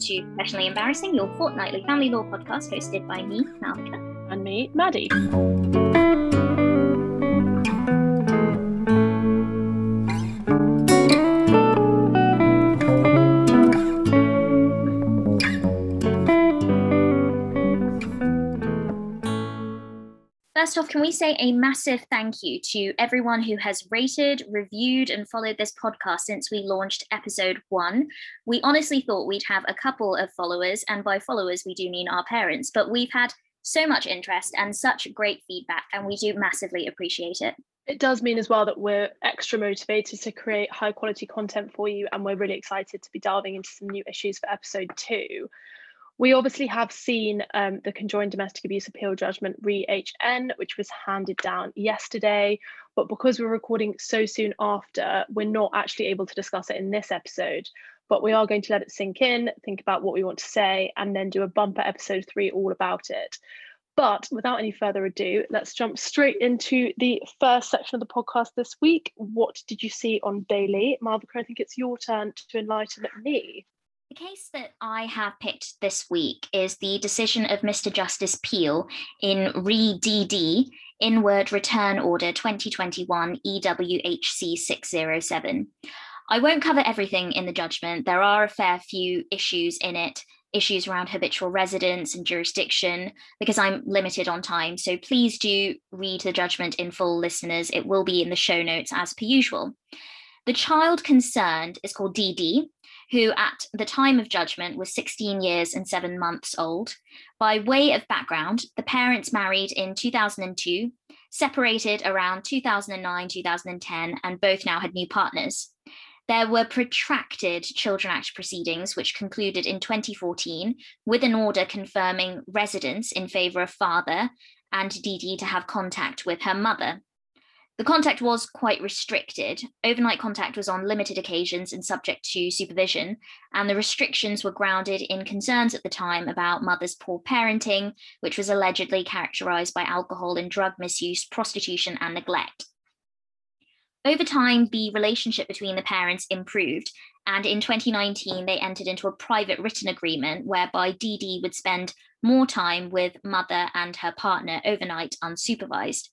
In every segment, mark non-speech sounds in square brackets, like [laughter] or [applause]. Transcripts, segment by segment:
to Professionally Embarrassing, your fortnightly family law podcast hosted by me, Malvika. And me, Maddie. First off, can we say a massive thank you to everyone who has rated, reviewed, and followed this podcast since we launched episode one? We honestly thought we'd have a couple of followers, and by followers, we do mean our parents, but we've had so much interest and such great feedback, and we do massively appreciate it. It does mean as well that we're extra motivated to create high quality content for you, and we're really excited to be delving into some new issues for episode two. We obviously have seen um, the conjoined domestic abuse appeal judgment re HN, which was handed down yesterday. But because we're recording so soon after, we're not actually able to discuss it in this episode. But we are going to let it sink in, think about what we want to say, and then do a bumper episode three all about it. But without any further ado, let's jump straight into the first section of the podcast this week. What did you see on BAILII? Malvika, I think it's your turn to enlighten me. The case that I have picked this week is the decision of Mr. Justice Peel in Re DD Inward Return Order 2021 EWHC 607. I won't cover everything in the judgment. There are a fair few issues in it, issues around habitual residence and jurisdiction, because I'm limited on time. So please do read the judgment in full, listeners. It will be in the show notes as per usual. The child concerned is called DD, who at the time of judgment was 16 years and seven months old. By way of background, the parents married in 2002, separated around 2009 2010, and both now had new partners. There were protracted Children Act proceedings, which concluded in 2014 with an order confirming residence in favour of father and DD to have contact with her mother. The contact was quite restricted. Overnight contact was on limited occasions and subject to supervision, and the restrictions were grounded in concerns at the time about mother's poor parenting, which was allegedly characterized by alcohol and drug misuse, prostitution, and neglect. Over time, the relationship between the parents improved, and in 2019, they entered into a private written agreement whereby DD would spend more time with mother and her partner overnight unsupervised.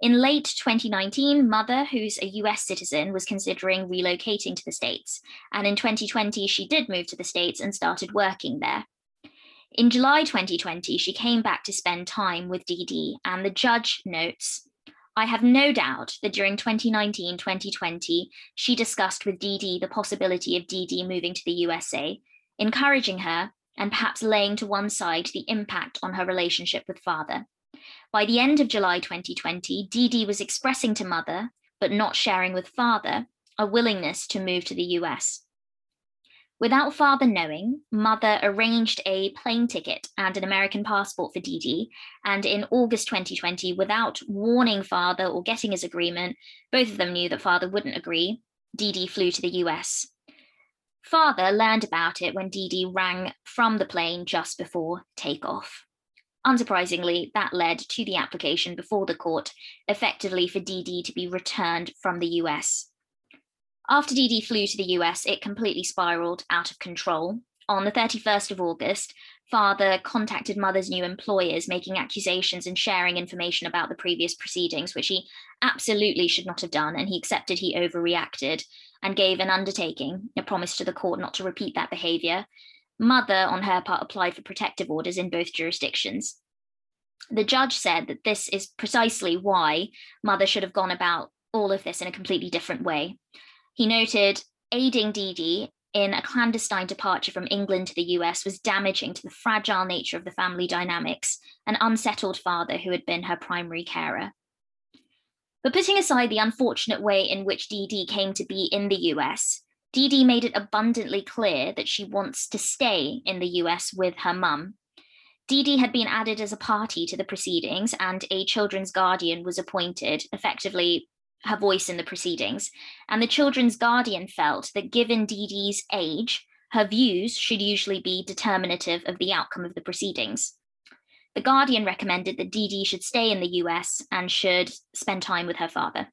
In late 2019, Mother, who's a US citizen, was considering relocating to the States. And in 2020, she did move to the States and started working there. In July 2020, she came back to spend time with DD, and the judge notes I have no doubt that during 2019 2020, she discussed with DD the possibility of DD moving to the USA, encouraging her and perhaps laying to one side the impact on her relationship with father. By the end of July 2020, DD was expressing to mother, but not sharing with father, a willingness to move to the US. Without father knowing, mother arranged a plane ticket and an American passport for DD. And in August 2020, without warning father or getting his agreement, both of them knew that father wouldn't agree. DD flew to the US. Father learned about it when DD rang from the plane just before takeoff. Unsurprisingly, that led to the application before the court, effectively for DD to be returned from the US. After DD flew to the US, it completely spiraled out of control. On the 31st of August, father contacted mother's new employers, making accusations and sharing information about the previous proceedings, which he absolutely should not have done. And he accepted he overreacted and gave an undertaking, a promise to the court not to repeat that behavior, Mother, on her part, applied for protective orders in both jurisdictions. The judge said that this is precisely why Mother should have gone about all of this in a completely different way. He noted aiding DD in a clandestine departure from England to the US was damaging to the fragile nature of the family dynamics, an unsettled father who had been her primary carer. But putting aside the unfortunate way in which DD came to be in the US, Dee made it abundantly clear that she wants to stay in the US with her mum. Dee had been added as a party to the proceedings, and a children's guardian was appointed, effectively her voice in the proceedings. And the children's guardian felt that given Dee age, her views should usually be determinative of the outcome of the proceedings. The guardian recommended that Dee should stay in the US and should spend time with her father.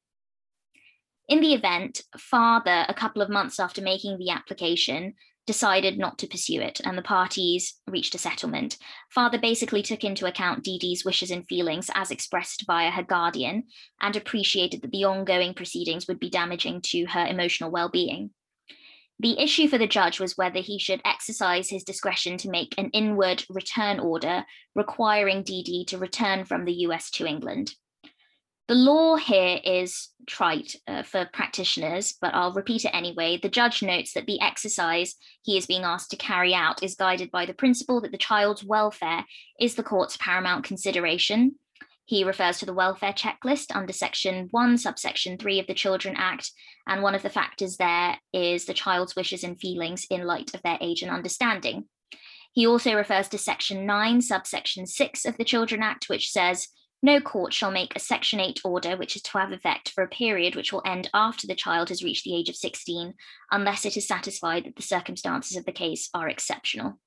In the event, father, a couple of months after making the application, decided not to pursue it, and the parties reached a settlement. Father basically took into account Dee Dee's wishes and feelings as expressed via her guardian and appreciated that the ongoing proceedings would be damaging to her emotional well being. The issue for the judge was whether he should exercise his discretion to make an inward return order requiring Dee Dee to return from the US to England. The law here is trite uh, for practitioners, but I'll repeat it anyway. The judge notes that the exercise he is being asked to carry out is guided by the principle that the child's welfare is the court's paramount consideration. He refers to the welfare checklist under section 1, subsection 3 of the Children Act, and one of the factors there is the child's wishes and feelings in light of their age and understanding. He also refers to section 9, subsection 6 of the Children Act, which says no court shall make a Section 8 order which is to have effect for a period which will end after the child has reached the age of 16, unless it is satisfied that the circumstances of the case are exceptional.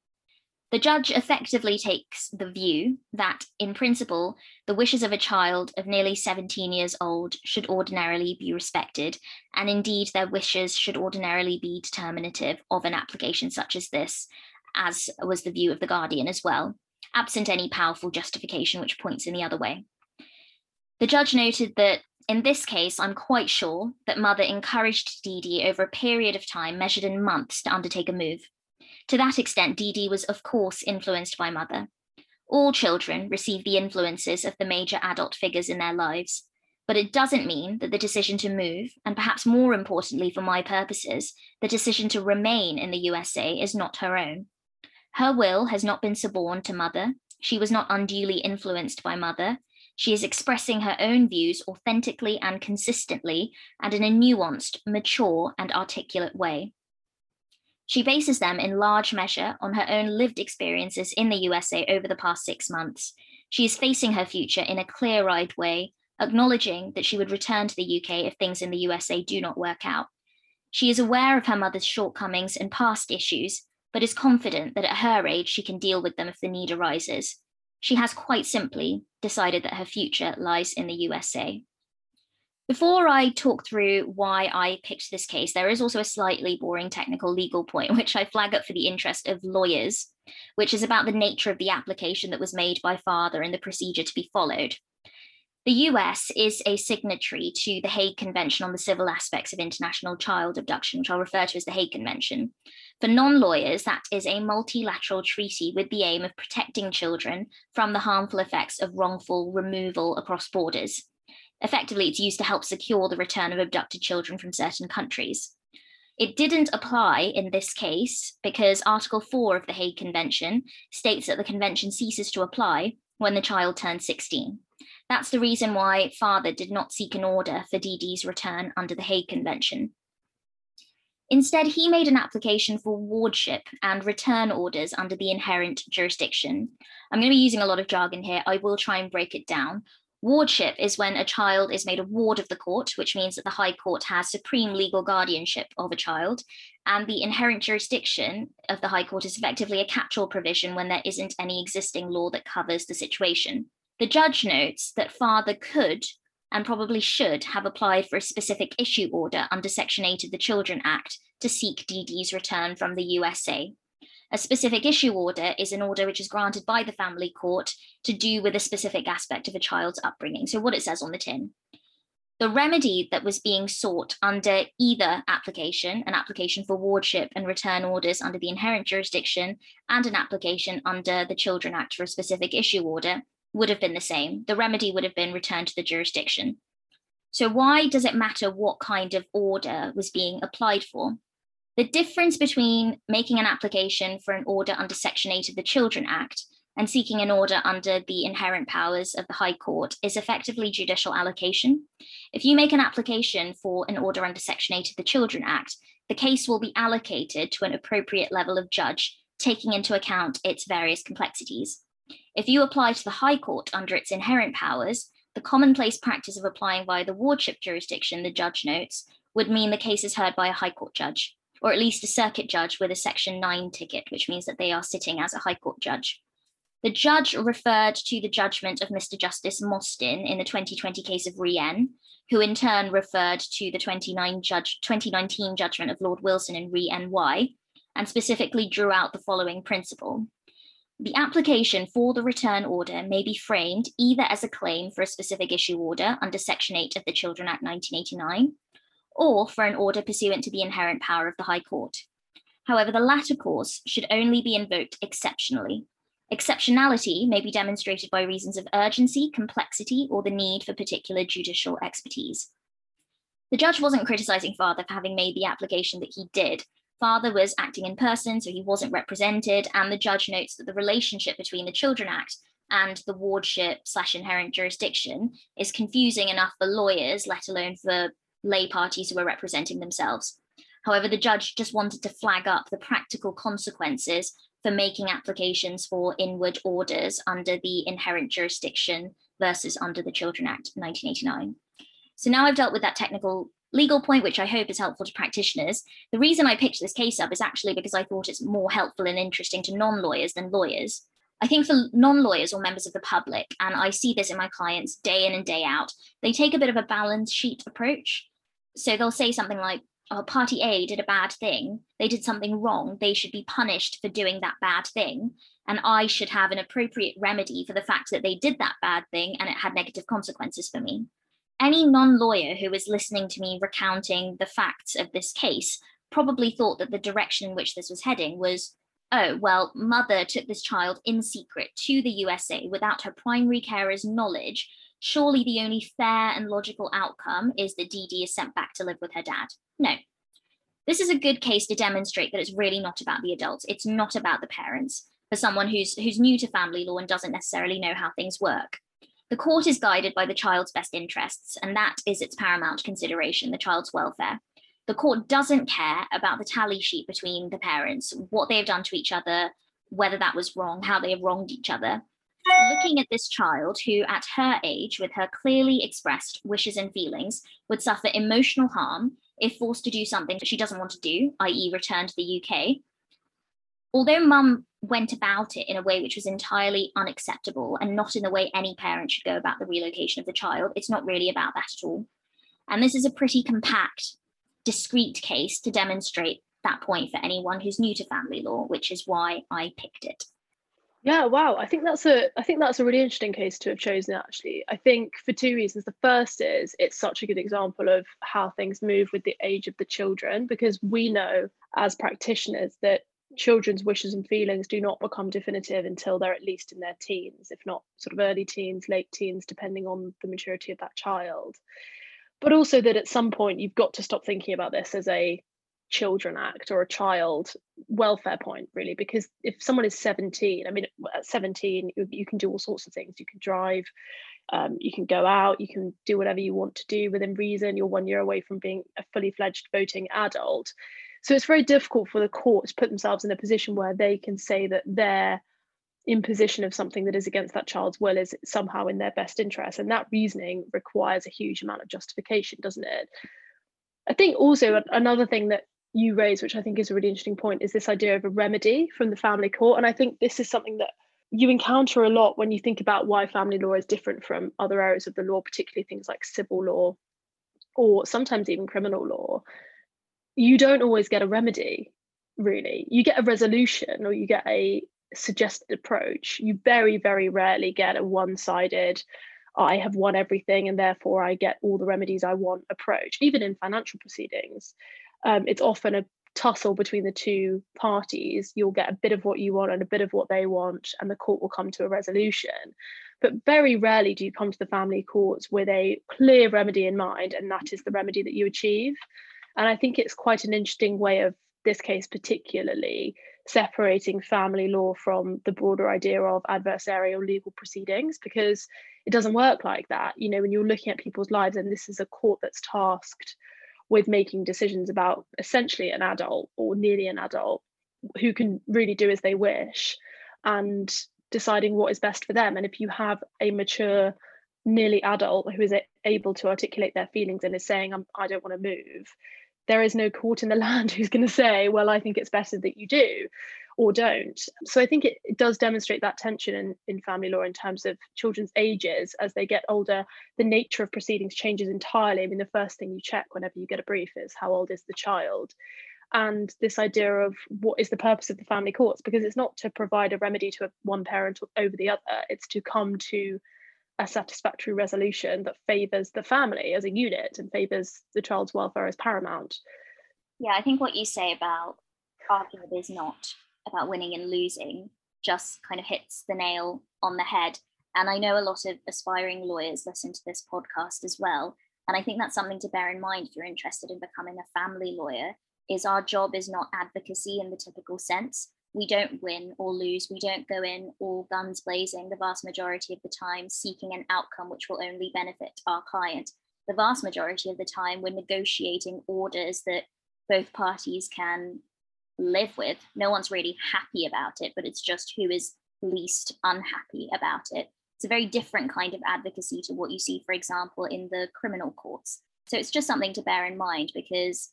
The judge effectively takes the view that, in principle, the wishes of a child of nearly 17 years old should ordinarily be respected, and indeed their wishes should ordinarily be determinative of an application such as this, as was the view of the Guardian as well absent any powerful justification which points in the other way. The judge noted that in this case, I'm quite sure that mother encouraged Dee over a period of time measured in months to undertake a move. To that extent, Dee was, of course, influenced by mother. All children receive the influences of the major adult figures in their lives, but it doesn't mean that the decision to move, and perhaps more importantly for my purposes, the decision to remain in the USA is not her own. Her will has not been suborned to mother. She was not unduly influenced by mother. She is expressing her own views authentically and consistently, and in a nuanced, mature, and articulate way. She bases them in large measure on her own lived experiences in the USA over the past six months. She is facing her future in a clear eyed way, acknowledging that she would return to the UK if things in the USA do not work out. She is aware of her mother's shortcomings and past issues, but is confident that at her age she can deal with them if the need arises. She has quite simply decided that her future lies in the USA. Before I talk through why I picked this case, there is also a slightly boring technical legal point, which I flag up for the interest of lawyers, which is about the nature of the application that was made by father and the procedure to be followed. The US is a signatory to the Hague Convention on the Civil Aspects of International Child Abduction, which I'll refer to as the Hague Convention. For non lawyers, that is a multilateral treaty with the aim of protecting children from the harmful effects of wrongful removal across borders. Effectively, it's used to help secure the return of abducted children from certain countries. It didn't apply in this case because Article 4 of the Hague Convention states that the convention ceases to apply when the child turns 16. That's the reason why father did not seek an order for Dee's return under the Hague Convention. Instead, he made an application for wardship and return orders under the inherent jurisdiction. I'm going to be using a lot of jargon here. I will try and break it down. Wardship is when a child is made a ward of the court, which means that the High Court has supreme legal guardianship of a child. And the inherent jurisdiction of the High Court is effectively a catch all provision when there isn't any existing law that covers the situation. The judge notes that father could and probably should have applied for a specific issue order under Section 8 of the Children Act to seek Dee's return from the USA. A specific issue order is an order which is granted by the family court to do with a specific aspect of a child's upbringing. So, what it says on the tin. The remedy that was being sought under either application, an application for wardship and return orders under the inherent jurisdiction, and an application under the Children Act for a specific issue order, would have been the same. The remedy would have been returned to the jurisdiction. So, why does it matter what kind of order was being applied for? The difference between making an application for an order under Section 8 of the Children Act and seeking an order under the inherent powers of the High Court is effectively judicial allocation. If you make an application for an order under Section 8 of the Children Act, the case will be allocated to an appropriate level of judge, taking into account its various complexities. If you apply to the High Court under its inherent powers, the commonplace practice of applying via the wardship jurisdiction, the judge notes, would mean the case is heard by a High Court judge, or at least a circuit judge with a Section 9 ticket, which means that they are sitting as a High Court judge. The judge referred to the judgment of Mr. Justice Mostyn in the 2020 case of Rien, who in turn referred to the 29 judge, 2019 judgment of Lord Wilson in Re NY, and specifically drew out the following principle. The application for the return order may be framed either as a claim for a specific issue order under Section 8 of the Children Act 1989, or for an order pursuant to the inherent power of the High Court. However, the latter course should only be invoked exceptionally. Exceptionality may be demonstrated by reasons of urgency, complexity, or the need for particular judicial expertise. The judge wasn't criticizing Father for having made the application that he did. Father was acting in person, so he wasn't represented, and the judge notes that the relationship between the Children Act and the wardship slash inherent jurisdiction is confusing enough for lawyers, let alone for lay parties who are representing themselves. However, the judge just wanted to flag up the practical consequences for making applications for inward orders under the inherent jurisdiction versus under the Children Act 1989. So now I've dealt with that technical legal point, which I hope is helpful to practitioners. The reason I picked this case up is actually because I thought it's more helpful and interesting to non lawyers than lawyers. I think for non lawyers or members of the public, and I see this in my clients day in and day out, they take a bit of a balance sheet approach. So they'll say something like, oh, party A did a bad thing, they did something wrong, they should be punished for doing that bad thing. And I should have an appropriate remedy for the fact that they did that bad thing and it had negative consequences for me any non lawyer who was listening to me recounting the facts of this case probably thought that the direction in which this was heading was oh, well, mother took this child in secret to the USA without her primary carer's knowledge. Surely the only fair and logical outcome is that Dee Dee is sent back to live with her dad. No. This is a good case to demonstrate that it's really not about the adults. It's not about the parents. For someone who's who's new to family law and doesn't necessarily know how things work. The court is guided by the child's best interests, and that is its paramount consideration, the child's welfare. The court doesn't care about the tally sheet between the parents, what they have done to each other, whether that was wrong, how they have wronged each other. Looking at this child who, at her age, with her clearly expressed wishes and feelings, would suffer emotional harm if forced to do something that she doesn't want to do, i.e., return to the UK. Although mum went about it in a way which was entirely unacceptable and not in the way any parent should go about the relocation of the child. It's not really about that at all. And this is a pretty compact, discrete case to demonstrate that point for anyone who's new to family law, which is why I picked it. Yeah, wow. I think that's a I think that's a really interesting case to have chosen actually. I think for two reasons. The first is it's such a good example of how things move with the age of the children because we know as practitioners that children's wishes and feelings do not become definitive until they're at least in their teens, if not sort of early teens, late teens, depending on the maturity of that child. But also that at some point you've got to stop thinking about this as a children act or a child welfare point really because if someone is 17 i mean at 17 you can do all sorts of things. You can drive um, you can go out you can do whatever you want to do within reason. You're one year away from being a fully fledged voting adult so it's very difficult for the court to put themselves in a position where they can say that their imposition of something that is against that child's will is somehow in their best interest. And that reasoning requires a huge amount of justification, doesn't it? I think also another thing that you raise, which I think is a really interesting point, is this idea of a remedy from the family court. And I think this is something that you encounter a lot when you think about why family law is different from other areas of the law, particularly things like civil law or sometimes even criminal law you don't always get a remedy really. You get a resolution or you get a suggested approach. You very very rarely get a one-sided i have won everything and therefore i get all the remedies i want approach. Even in financial proceedings um, it's often a tussle between the two parties. You'll get a bit of what you want and a bit of what they want and the court will come to a resolution. But very rarely do you come to the family courts with a clear remedy in mind and that is the remedy that you achieve and I think it's quite an interesting way of this case, particularly separating family law from the broader idea of adversarial legal proceedings, because it doesn't work like that. You know, when you're looking at people's lives, and this is a court that's tasked with making decisions about essentially an adult or nearly an adult who can really do as they wish and deciding what is best for them. And if you have a mature, nearly adult who is able to articulate their feelings and is saying, I don't want to move, there is no court in the [laughs] land who's going to say, well, I think it's better that you do or don't. So I think it, it, does demonstrate that tension in, in family law in terms of children's ages as they get older. The nature of proceedings changes entirely. I mean, the first thing you check whenever you get a brief is how old is the child. and this idea of what is the purpose of the family courts because it's not to provide a remedy to one parent over the other it's to come to a satisfactory resolution that favors the family as a unit and favors the child's welfare as paramount. Yeah i think what you say about argument is not about winning and losing just kind of hits the nail on the head. And i know a lot of aspiring lawyers listen to this podcast as well. And i think that's something to bear in mind if you're interested in becoming a family lawyer is our job is not advocacy in the typical sense. We don't win or lose. We don't go in all guns blazing the vast majority of the time seeking an outcome which will only benefit our client. The vast majority of the time, we're negotiating orders that both parties can live with. No one's really happy about it, but it's just who is least unhappy about it. It's a very different kind of advocacy to what you see, for example, in the criminal courts. So it's just something to bear in mind because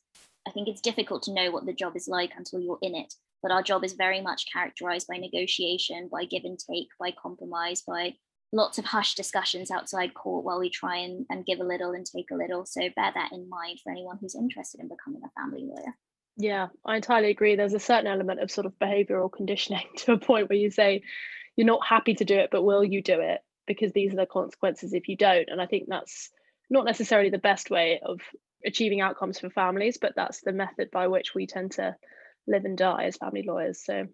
I think it's difficult to know what the job is like until you're in it. But our job is very much characterized by negotiation, by give and take, by compromise, by lots of hushed discussions outside court while we try and, and give a little and take a little. So bear that in mind for anyone who's interested in becoming a family lawyer. Yeah, I entirely agree. There's a certain element of sort of behavioral conditioning [laughs] to a point where you say, you're not happy to do it, but will you do it? Because these are the consequences if you don't. And I think that's not necessarily the best way of achieving outcomes for families, but that's the method by which we tend to live and die as family lawyers. So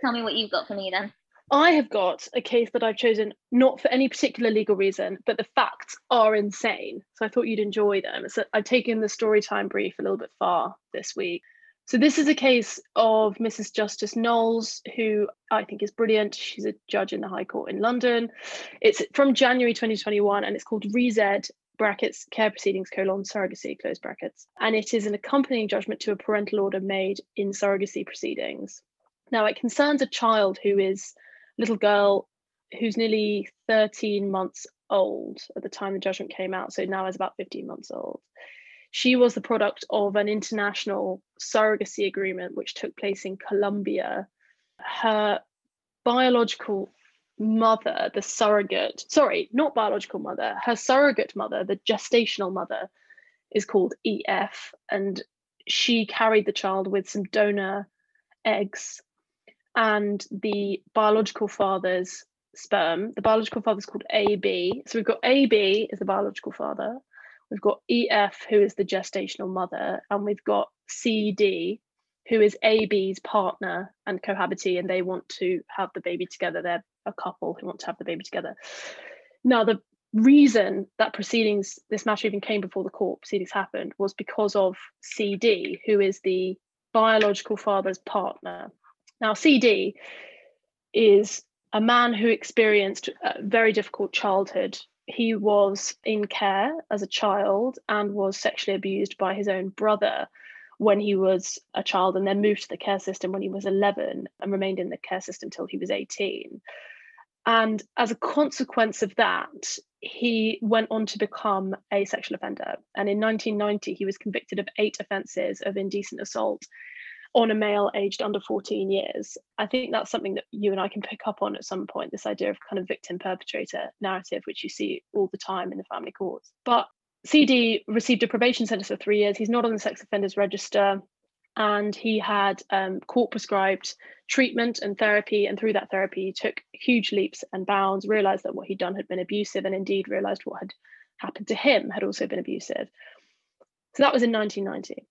tell me what you've got for me then. I have got a case that I've chosen not for any particular legal reason, but the facts are insane. So I thought you'd enjoy them. So I've taken the story time brief a little bit far this week. So this is a case of Mrs. Justice Knowles, who I think is brilliant. She's a judge in the High Court in London. It's from January 2021 and it's called ReZed brackets care proceedings colon surrogacy close brackets. And it is an accompanying judgment to a parental order made in surrogacy proceedings. Now it concerns a child who is a little girl who's nearly 13 months old at the time the judgment came out so now is about 15 months old. She was the product of an international surrogacy agreement which took place in Colombia. Her biological mother, the surrogate, sorry, not biological mother, her surrogate mother, the gestational mother, is called EF, and she carried the child with some donor eggs and the biological father's sperm. The biological father is called AB. So we've got AB is the biological father, we've got EF, who is the gestational mother, and we've got CD, who is AB's partner and cohabitee, and they want to have the baby together. They're a couple who want to have the baby together. Now, the reason that proceedings, this matter even came before the court proceedings happened, was because of CD, who is the biological father's partner. Now, CD is a man who experienced a very difficult childhood. He was in care as a child and was sexually abused by his own brother when he was a child and then moved to the care system when he was 11 and remained in the care system till he was 18. And as a consequence of that, he went on to become a sexual offender. And in 1990, he was convicted of eight offences of indecent assault on a male aged under 14 years. I think that's something that you and I can pick up on at some point this idea of kind of victim perpetrator narrative, which you see all the time in the family courts. But CD received a probation sentence for three years. He's not on the sex offenders register. And he had um, court prescribed treatment and therapy. And through that therapy he took huge leaps and bounds realized that what he'd done had been abusive and indeed realized what had happened to him had also been abusive. So that was in 1990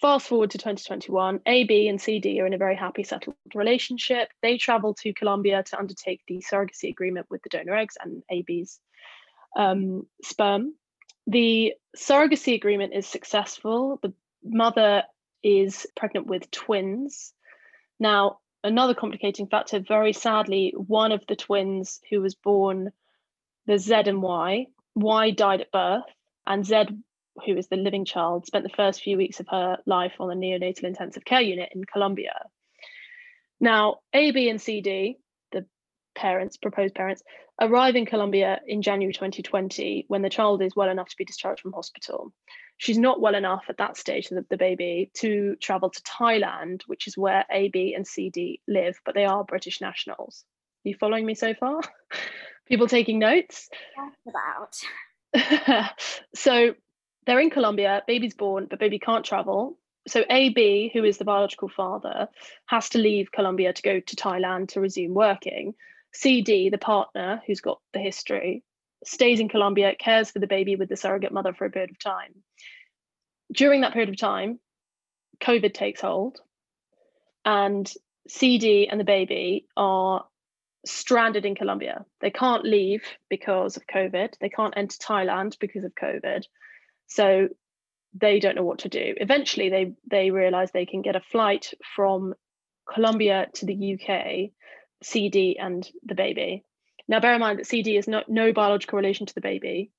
fast forward to 2021 ab and cd are in a very happy settled relationship. They travel to colombia to undertake the surrogacy agreement with the donor eggs and ab's um, sperm the surrogacy agreement is successful the mother is pregnant with twins. Now, another complicating factor, very sadly, one of the twins who was born, the Z and Y, Y died at birth, and Z, who is the living child, spent the first few weeks of her life on a neonatal intensive care unit in Colombia. Now, A, B, and C, D, parents, proposed parents, arrive in Colombia in January 2020 when the child is well enough to be discharged from hospital she's not well enough at that stage, the, the baby, to travel to Thailand, which is where AB and CD live, but they are British nationals. Are you following me so far? [laughs] People taking notes? About. [laughs] so they're in Colombia, baby's born, but baby can't travel. so AB, who is the biological father, has to leave Colombia to go to Thailand to resume working. CD, the partner who's got the history, stays in Colombia, cares for the baby with the surrogate mother for a period of time. During that period of time, COVID takes hold, and CD and the baby are stranded in Colombia. They can't leave because of COVID. They can't enter Thailand because of COVID. So they don't know what to do. Eventually, they they realize they can get a flight from Colombia to the UK, CD and the baby. Now, bear in mind that CD is not, no biological relation to the baby,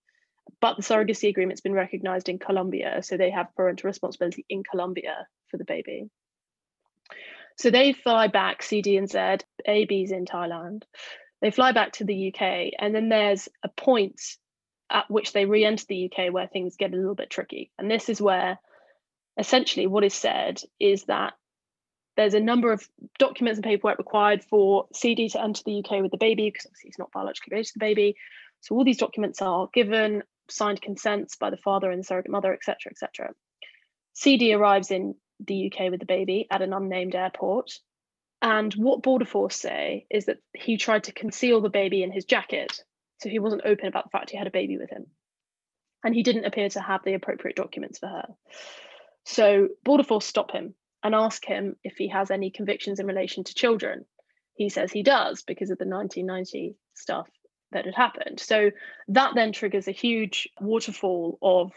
but the surrogacy agreement's been recognized in Colombia, so they have parental responsibility in Colombia for the baby. So they fly back, CD and Z, AB's in Thailand. They fly back to the UK, and then there's a point at which they re enter the UK where things get a little bit tricky. And this is where essentially what is said is that there's a number of documents and paperwork required for CD to enter the UK with the baby because obviously he's not biologically related to the baby. So all these documents are given, signed consents by the father and the surrogate mother, etc., etc. CD arrives in the UK with the baby at an unnamed airport. And what Border Force say is that he tried to conceal the baby in his jacket. So he wasn't open about the fact he had a baby with him. And he didn't appear to have the appropriate documents for her. So Border Force stop him and ask him if he has any convictions in relation to children. He says he does because of the 1990 stuff that had happened. So that then triggers a huge waterfall of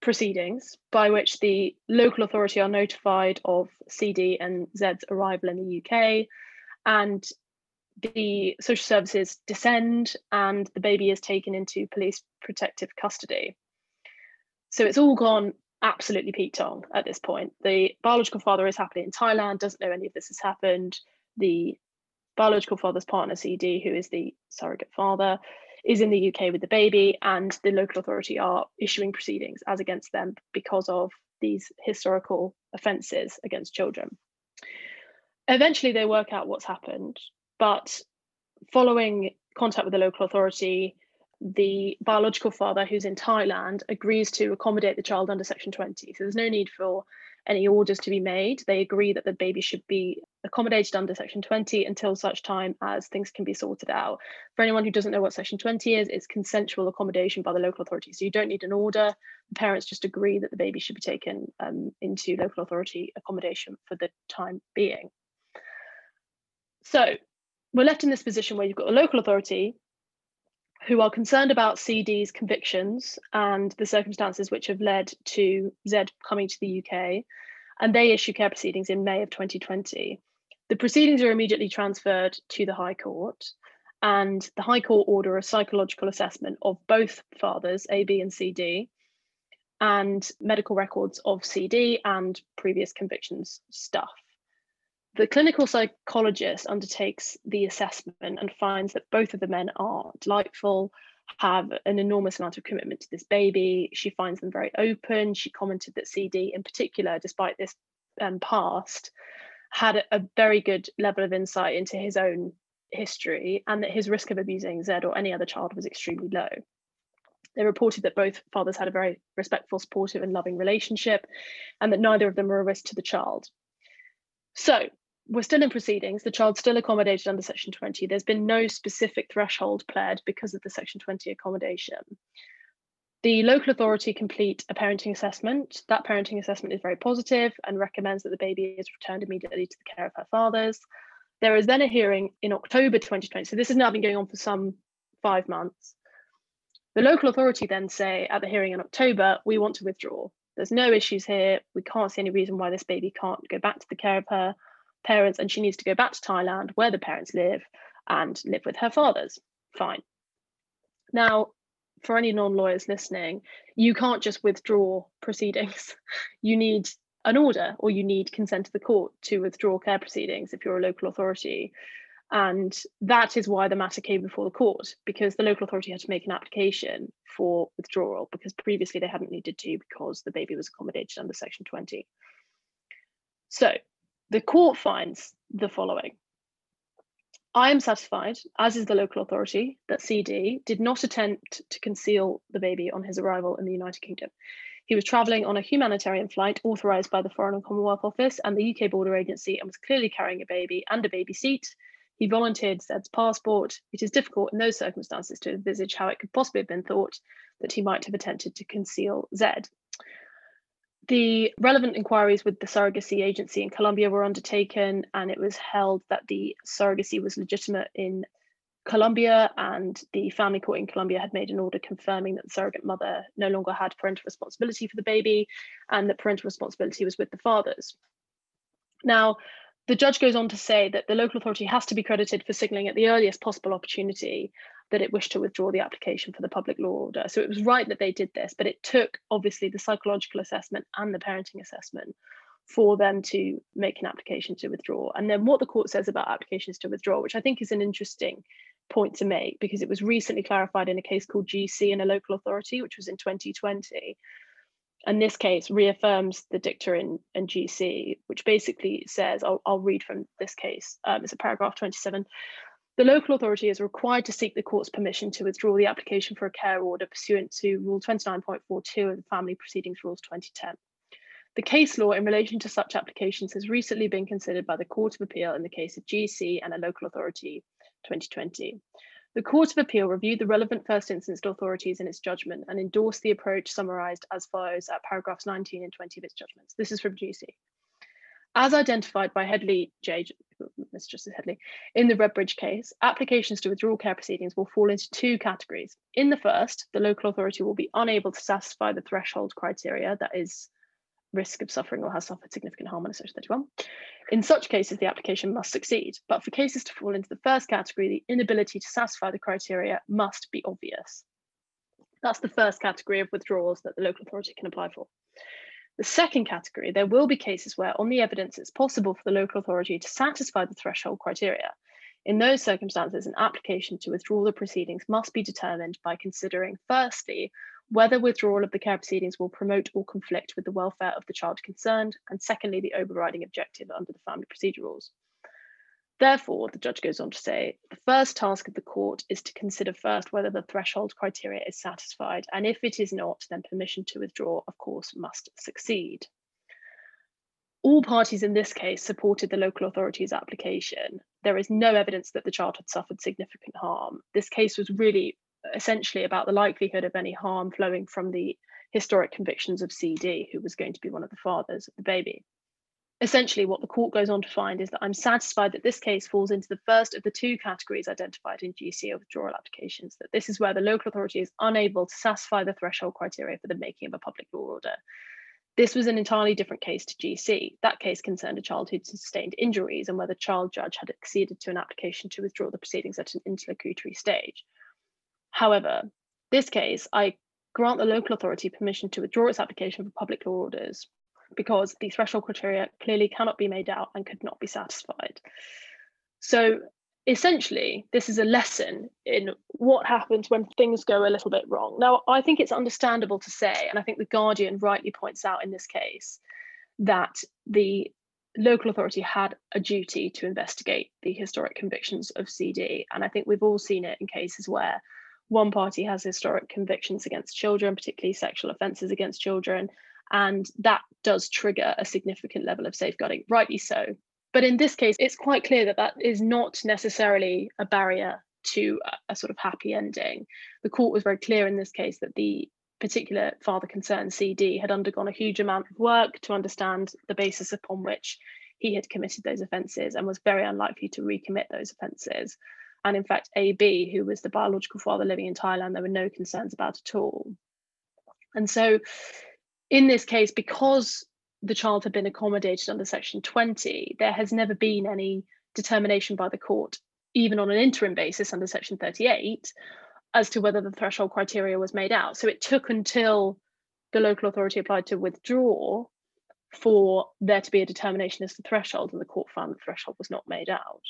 proceedings by which the local authority are notified of CD and Z's arrival in the UK, and the social services descend, and the baby is taken into police protective custody. So it's all gone absolutely peak tong at this point. The biological father is happily in Thailand, doesn't know any of this has happened. The biological father's partner, CD, who is the surrogate father, is in the UK with the baby, and the local authority are issuing proceedings as against them because of these historical offences against children. Eventually, they work out what's happened, but following contact with the local authority, the biological father who's in Thailand agrees to accommodate the child under Section 20. So there's no need for any orders to be made. They agree that the baby should be accommodated under Section 20 until such time as things can be sorted out. For anyone who doesn't know what Section 20 is, it's consensual accommodation by the local authority. So you don't need an order. The parents just agree that the baby should be taken um, into local authority accommodation for the time being. So we're left in this position where you've got a local authority who are concerned about CD's convictions and the circumstances which have led to Z coming to the UK, and they issue care proceedings in May of 2020. The proceedings are immediately transferred to the High Court, and the High Court order a psychological assessment of both fathers, A, B, and CD, and medical records of CD and previous convictions stuff. The clinical psychologist undertakes the assessment and finds that both of the men are delightful, have an enormous amount of commitment to this baby. She finds them very open. She commented that CD, in particular, despite this um, past, had a, very good level of insight into his own history and that his risk of abusing Zed or any other child was extremely low. They reported that both fathers had a very respectful, supportive, and loving relationship, and that neither of them were a risk to the child. So, we're still in proceedings. The child's still accommodated under Section 20. There's been no specific threshold pled because of the Section 20 accommodation. The local authority complete a parenting assessment. That parenting assessment is very positive and recommends that the baby is returned immediately to the care of her fathers. There is then a hearing in October 2020. So this has now been going on for some five months. The local authority then say at the hearing in October, we want to withdraw. There's no issues here. We can't see any reason why this baby can't go back to the care of her parents and she needs to go back to Thailand where the parents live and live with her fathers. Fine. Now, for any non lawyers listening, you can't just withdraw proceedings. [laughs] You need an order or you need consent of the court to withdraw care proceedings if you're a local authority. And that is why the matter came before the court, because the local authority had to make an application for withdrawal because previously they hadn't needed to because the baby was accommodated under Section 20. So the court finds the following. I am satisfied, as is the local authority, that CD did not attempt to conceal the baby on his arrival in the United Kingdom. He was travelling on a humanitarian flight authorised by the Foreign and Commonwealth Office and the UK Border Agency and was clearly carrying a baby and a baby seat. He volunteered Zed's passport. It is difficult in those circumstances to envisage how it could possibly have been thought that he might have attempted to conceal Zed. The relevant inquiries with the surrogacy agency in Colombia were undertaken, and it was held that the surrogacy was legitimate in Colombia, and the family court in Colombia had made an order confirming that the surrogate mother no longer had parental responsibility for the baby and that parental responsibility was with the fathers. Now, the judge goes on to say that the local authority has to be credited for signalling at the earliest possible opportunity that it wished to withdraw the application for the public law order. So it was right that they did this, but it took obviously the psychological assessment and the parenting assessment for them to make an application to withdraw. And then what the court says about applications to withdraw, which I think is an interesting point to make because it was recently clarified in a case called GC in a local authority, which was in 2020. And this case reaffirms the dicta in, in GC, which basically says, I'll, I'll read from this case, um, it's a paragraph 27. The local authority is required to seek the court's permission to withdraw the application for a care order pursuant to Rule 29.42 of the Family Proceedings Rules 2010. The case law in relation to such applications has recently been considered by the Court of Appeal in the case of GC and a local authority 2020. The Court of Appeal reviewed the relevant first instance authorities in its judgment and endorsed the approach summarised as follows at paragraphs 19 and 20 of its judgments. This is from GC. As identified by Hedley J, Mr. Justice Hedley, in the Redbridge case, applications to withdraw care proceedings will fall into two categories. In the first, the local authority will be unable to satisfy the threshold criteria, that is, risk of suffering or has suffered significant harm under Section 31. In such cases, the application must succeed. But for cases to fall into the first category, the inability to satisfy the criteria must be obvious. That's the first category of withdrawals that the local authority can apply for. The second category, there will be cases where, on the evidence, it's possible for the local authority to satisfy the threshold criteria. In those circumstances, an application to withdraw the proceedings must be determined by considering, firstly, whether withdrawal of the care proceedings will promote or conflict with the welfare of the child concerned, and secondly, the overriding objective under the family procedure rules. Therefore, the judge goes on to say, the first task of the court is to consider first whether the threshold criteria is satisfied, and if it is not, then permission to withdraw, of course, must succeed. All parties in this case supported the local authority's application. There is no evidence that the child had suffered significant harm. This case was really essentially about the likelihood of any harm flowing from the historic convictions of CD, who was going to be one of the fathers of the baby. Essentially, what the court goes on to find is that I'm satisfied that this case falls into the first of the two categories identified in GC of withdrawal applications, that this is where the local authority is unable to satisfy the threshold criteria for the making of a public law order. This was an entirely different case to GC. That case concerned a child who'd sustained injuries and where the child judge had acceded to an application to withdraw the proceedings at an interlocutory stage. However, this case, I grant the local authority permission to withdraw its application for public law orders because the threshold criteria clearly cannot be made out and could not be satisfied. So essentially, this is a lesson in what happens when things go a little bit wrong. Now, I think it's understandable to say, and I think the Guardian rightly points out in this case, that the local authority had a duty to investigate the historic convictions of CD. And I think we've all seen it in cases where one party has historic convictions against children, particularly sexual offences against children, and that does trigger a significant level of safeguarding, rightly so. But in this case, it's quite clear that that is not necessarily a barrier to a, sort of happy ending. The court was very clear in this case that the particular father concerned CD had undergone a huge amount of work to understand the basis upon which he had committed those offences and was very unlikely to recommit those offences. And in fact, AB, who was the biological father living in Thailand, there were no concerns about at all. And so, in this case, because the child had been accommodated under Section 20, there has never been any determination by the court, even on an interim basis under Section 38, as to whether the threshold criteria was made out. So it took until the local authority applied to withdraw for there to be a determination as to threshold, and the court found the threshold was not made out.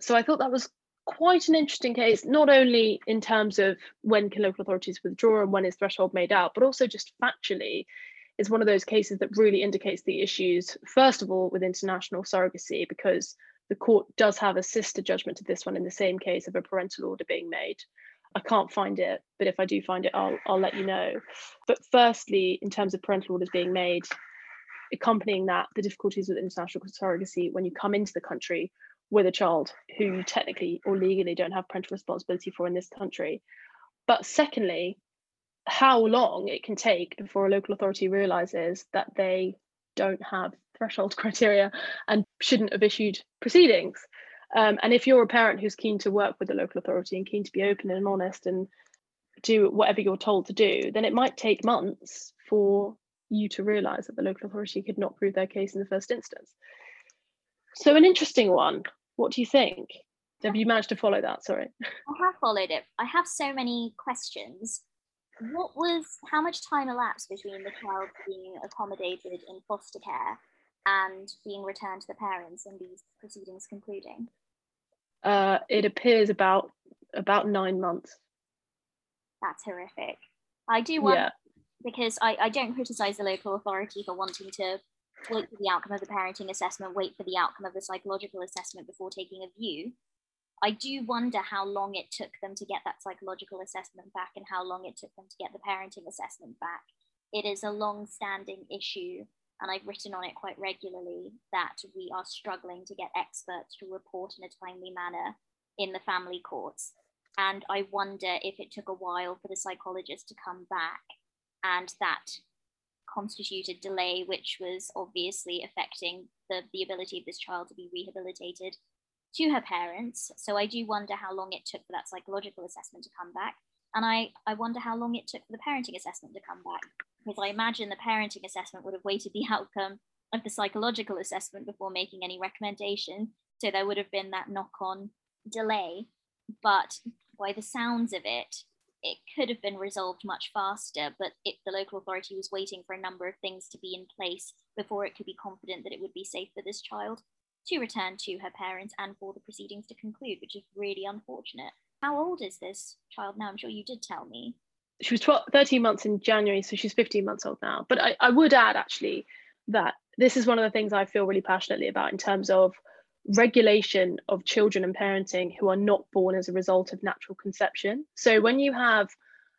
So I thought that was quite an interesting case, not only in terms of when can local authorities withdraw and when is threshold made out, but also just factually is one of those cases that really indicates the issues, first of all, with international surrogacy, because the court does have a sister judgment to this one in the same case of a parental order being made I can't find it, but if I do find it, I'll I'll let you know. But firstly, in terms of parental orders being made, accompanying that, the difficulties with international surrogacy when you come into the country with a child who technically or legally don't have parental responsibility for in this country. But secondly, how long it can take before a local authority realizes that they don't have threshold [laughs] criteria and shouldn't have issued proceedings. Um, and if you're a parent who's keen to work with the local authority and keen to be open and honest and do whatever you're told to do, then it might take months for you to realize that the local authority could not prove their case in the first instance. So, an interesting one. What do you think? Have you managed to follow that? Sorry. I have followed it. I have so many questions. What was how much time elapsed between the child being accommodated in foster care and being returned to the parents and these proceedings concluding? Uh, it appears about about nine months. That's horrific. I do want yeah. because I, I don't criticize the local authority for wanting to wait for the outcome of the parenting assessment, wait for the outcome of the psychological assessment before taking a view. I do wonder how long it took them to get that psychological assessment back and how long it took them to get the parenting assessment back. It is a long standing issue and I've written on it quite regularly that we are struggling to get experts to report in a timely manner in the family courts. And I wonder if it took a while for the psychologist to come back and that constituted delay, which was obviously affecting the, the ability of this child to be rehabilitated to her parents. So I do wonder how long it took for that psychological assessment to come back. And I, I wonder how long it took for the parenting assessment to come back because I imagine the parenting assessment would have waited the outcome of the psychological assessment before making any recommendation. So there would have been that knock on delay. But by the sounds of it, it could have been resolved much faster. But if the local authority was waiting for a number of things to be in place before it could be confident that it would be safe for this child to return to her parents and for the proceedings to conclude, which is really unfortunate. How old is this child now? I'm sure you did tell me she was 12, 13 months in January, so she's 15 months old now. But I, I would add actually that this is one of the things I feel really passionately about in terms of regulation of children and parenting who are not born as a result of natural conception. So when you have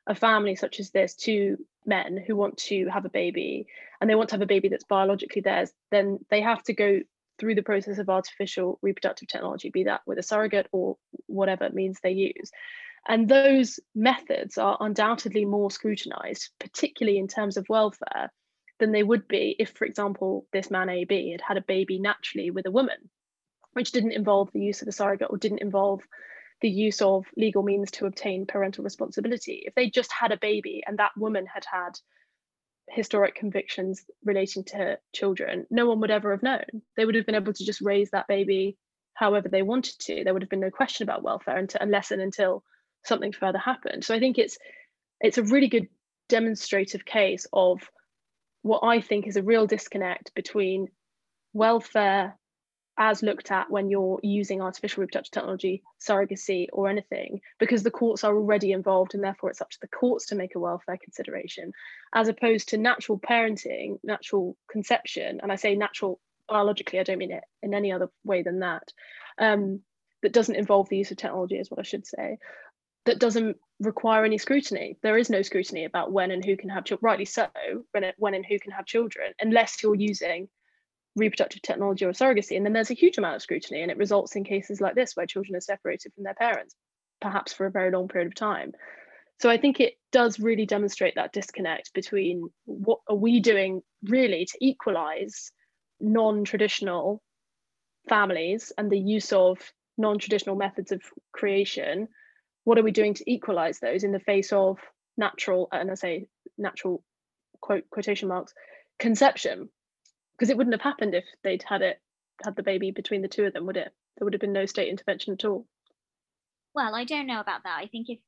a family such as this, two men who want to have a baby and they want to have a baby that's biologically theirs, then they have to go through the process of artificial reproductive technology, be that with a surrogate or whatever means they use. And those methods are undoubtedly more scrutinized, particularly in terms of welfare, than they would be if, for example, this man AB had had a baby naturally with a woman, which didn't involve the use of a surrogate or didn't involve the use of legal means to obtain parental responsibility. If they just had a baby and that woman had had historic convictions relating to children, no one would ever have known. They would have been able to just raise that baby however they wanted to. There would have been no question about welfare until, unless and until something further happened. So I think it's it's a really good demonstrative case of what I think is a real disconnect between welfare as looked at when you're using artificial reproductive technology, surrogacy, or anything, because the courts are already involved and therefore it's up to the courts to make a welfare consideration, as opposed to natural parenting, natural conception. And I say natural biologically, I don't mean it in any other way than that, um, that doesn't involve the use of technology, is what I should say that doesn't require any scrutiny. There is no scrutiny about when and who can have children, rightly so, when, when and who can have children, unless you're using reproductive technology or surrogacy. And then there's a huge amount of scrutiny, and it results in cases like this where children are separated from their parents, perhaps for a very long period of time. So I think it does really demonstrate that disconnect between what are we doing really to equalize non-traditional families and the use of non-traditional methods of creation what are we doing to equalize those in the face of natural and i say natural quote quotation marks conception because it wouldn't have happened if they'd had it had the baby between the two of them would it there would have been no state intervention at all well i don't know about that i think if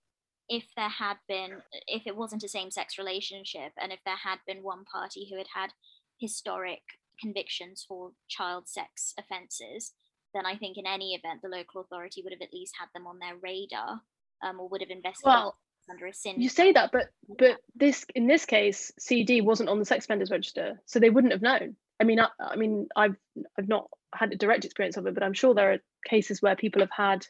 if there had been if it wasn't a same-sex relationship and if there had been one party who had had historic convictions for child sex offences then i think in any event the local authority would have at least had them on their radar um, or would have investigated well, under a CIN. You say that, but but this in this case, CD wasn't on the sex offenders register, so they wouldn't have known. I mean, I, I mean, I've I've not had a direct experience of it, but I'm sure there are cases where people have had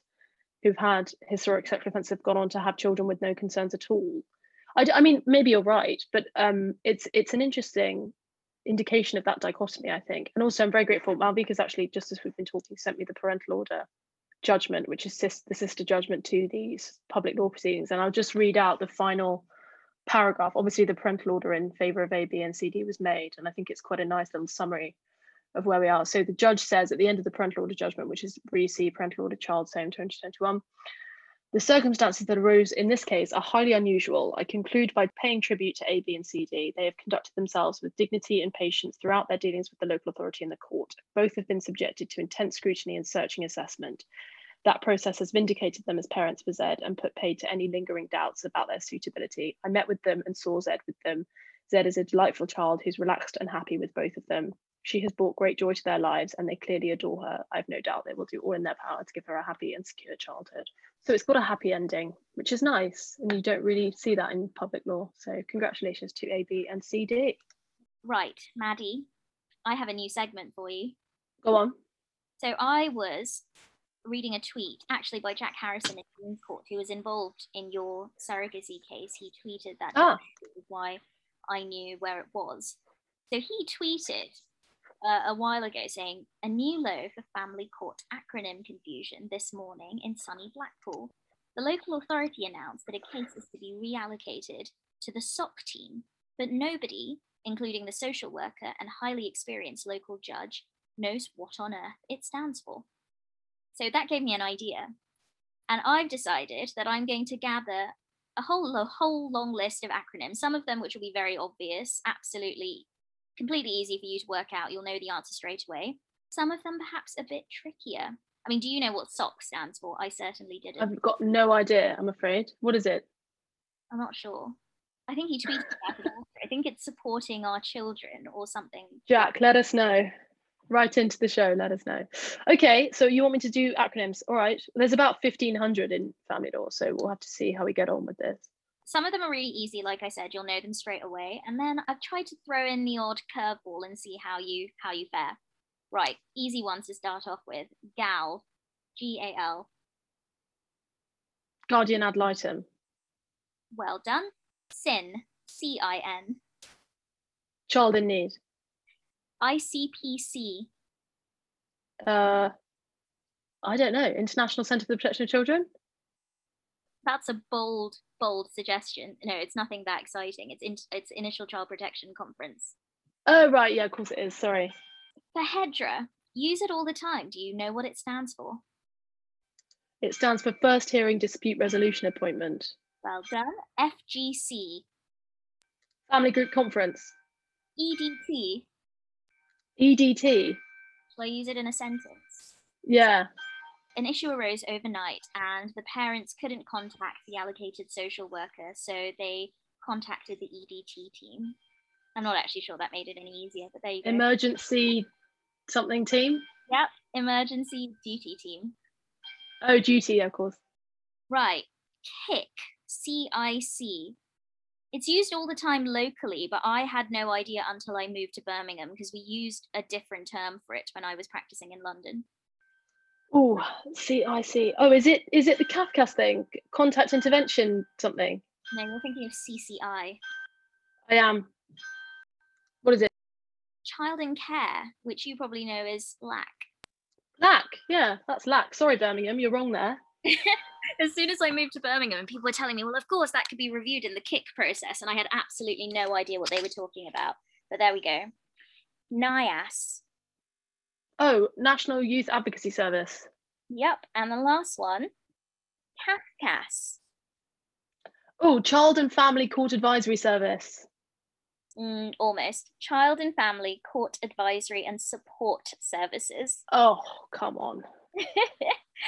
who've had historic sexual offences have gone on to have children with no concerns at all. I, I mean, maybe you're right, but um, it's it's an interesting indication of that dichotomy, I think. And also, I'm very grateful. Malvika's actually, just as we've been talking, sent me the parental order judgment, which is the sister judgment to these public law proceedings. And I'll just read out the final paragraph. Obviously, the parental order in favour of A, B, and CD was made, and I think it's quite a nice little summary of where we are. So the judge says at the end of the parental order judgment, which is ReC Parental Order Child Same 2021, the circumstances that arose in this case are highly unusual. I conclude by paying tribute to A, B, and CD. They have conducted themselves with dignity and patience throughout their dealings with the local authority and the court. Both have been subjected to intense scrutiny and searching assessment. That process has vindicated them as parents for Zed and put paid to any lingering doubts about their suitability. I met with them and saw Zed with them. Zed is a delightful child who's relaxed and happy with both of them. She has brought great joy to their lives and they clearly adore her. I've no doubt they will do all in their power to give her a happy and secure childhood. So it's got a happy ending, which is nice. And you don't really see that in public law. So congratulations to AB and CD. Right, Maddie, I have a new segment for you. Go on. So I was reading a tweet actually by Jack Harrison in Queen's Court, who was involved in your surrogacy case. He tweeted that ah. why I knew where it was. So he tweeted uh, a while ago saying, a new low for family court acronym confusion this morning in sunny Blackpool. The local authority announced that a case is to be reallocated to the SOC team, but nobody, including the social worker and highly experienced local judge, knows what on earth it stands for. So that gave me an idea. And I've decided that I'm going to gather a whole, a whole long list of acronyms, some of them which will be very obvious, absolutely completely easy for you to work out. You'll know the answer straight away. Some of them perhaps a bit trickier. I mean, do you know what SOC stands for? I certainly didn't. I've got no idea, I'm afraid. What is it? I'm not sure. I think he tweeted about it. I think it's supporting our children or something. Jack, let us know. Write into the show, let us know. Okay, so you want me to do acronyms? All right. There's about 1500 in family law, so we'll have to see how we get on with this. Some of them are really easy, like I said, you'll know them straight away. And then I've tried to throw in the odd curveball and see how you how you fare. Right, easy ones to start off with. GAL, G A L. Guardian ad litem. Well done. CIN, C I N. Child in need. ICPC. Uh, I don't know. International Centre for the Protection of Children that's a bold, bold suggestion. No, it's nothing that exciting. It's in, it's Initial Child Protection Conference. Oh right, yeah, of course it is. Sorry. The FHDRA, use it all the time. Do you know what it stands for? It stands for First Hearing Dispute Resolution Appointment. Well done. FGC. Family Group Conference. EDT. EDT. Shall I use it in a sentence? Yeah an issue arose overnight and the parents couldn't contact the allocated social worker, so they contacted the EDT team. I'm not actually sure that made it any easier, but there you go. Emergency something team? Yep, emergency duty team. Oh, duty, of course. Right, CIC, C I C. It's used all the time locally, but I had no idea until I moved to Birmingham because we used a different term for it when I was practicing in London. Oh, see, I see. Oh, is it is it the CAFCASS thing? Contact intervention something? No, you're thinking of CCI. I am. What is it? Child in Care, which you probably know is LAC. LAC, yeah, that's LAC. Sorry, Birmingham, you're wrong there. [laughs] as soon as I moved to Birmingham, and people were telling me, well, of course, that could be reviewed in the CIC process. And I had absolutely no idea what they were talking about. But there we go. NYAS, Oh, National Youth Advocacy Service. Yep. And the last one, CAFCASS. Oh, Child and Family Court Advisory Service. Mm, almost. Child and Family Court Advisory and Support Services. Oh, come on.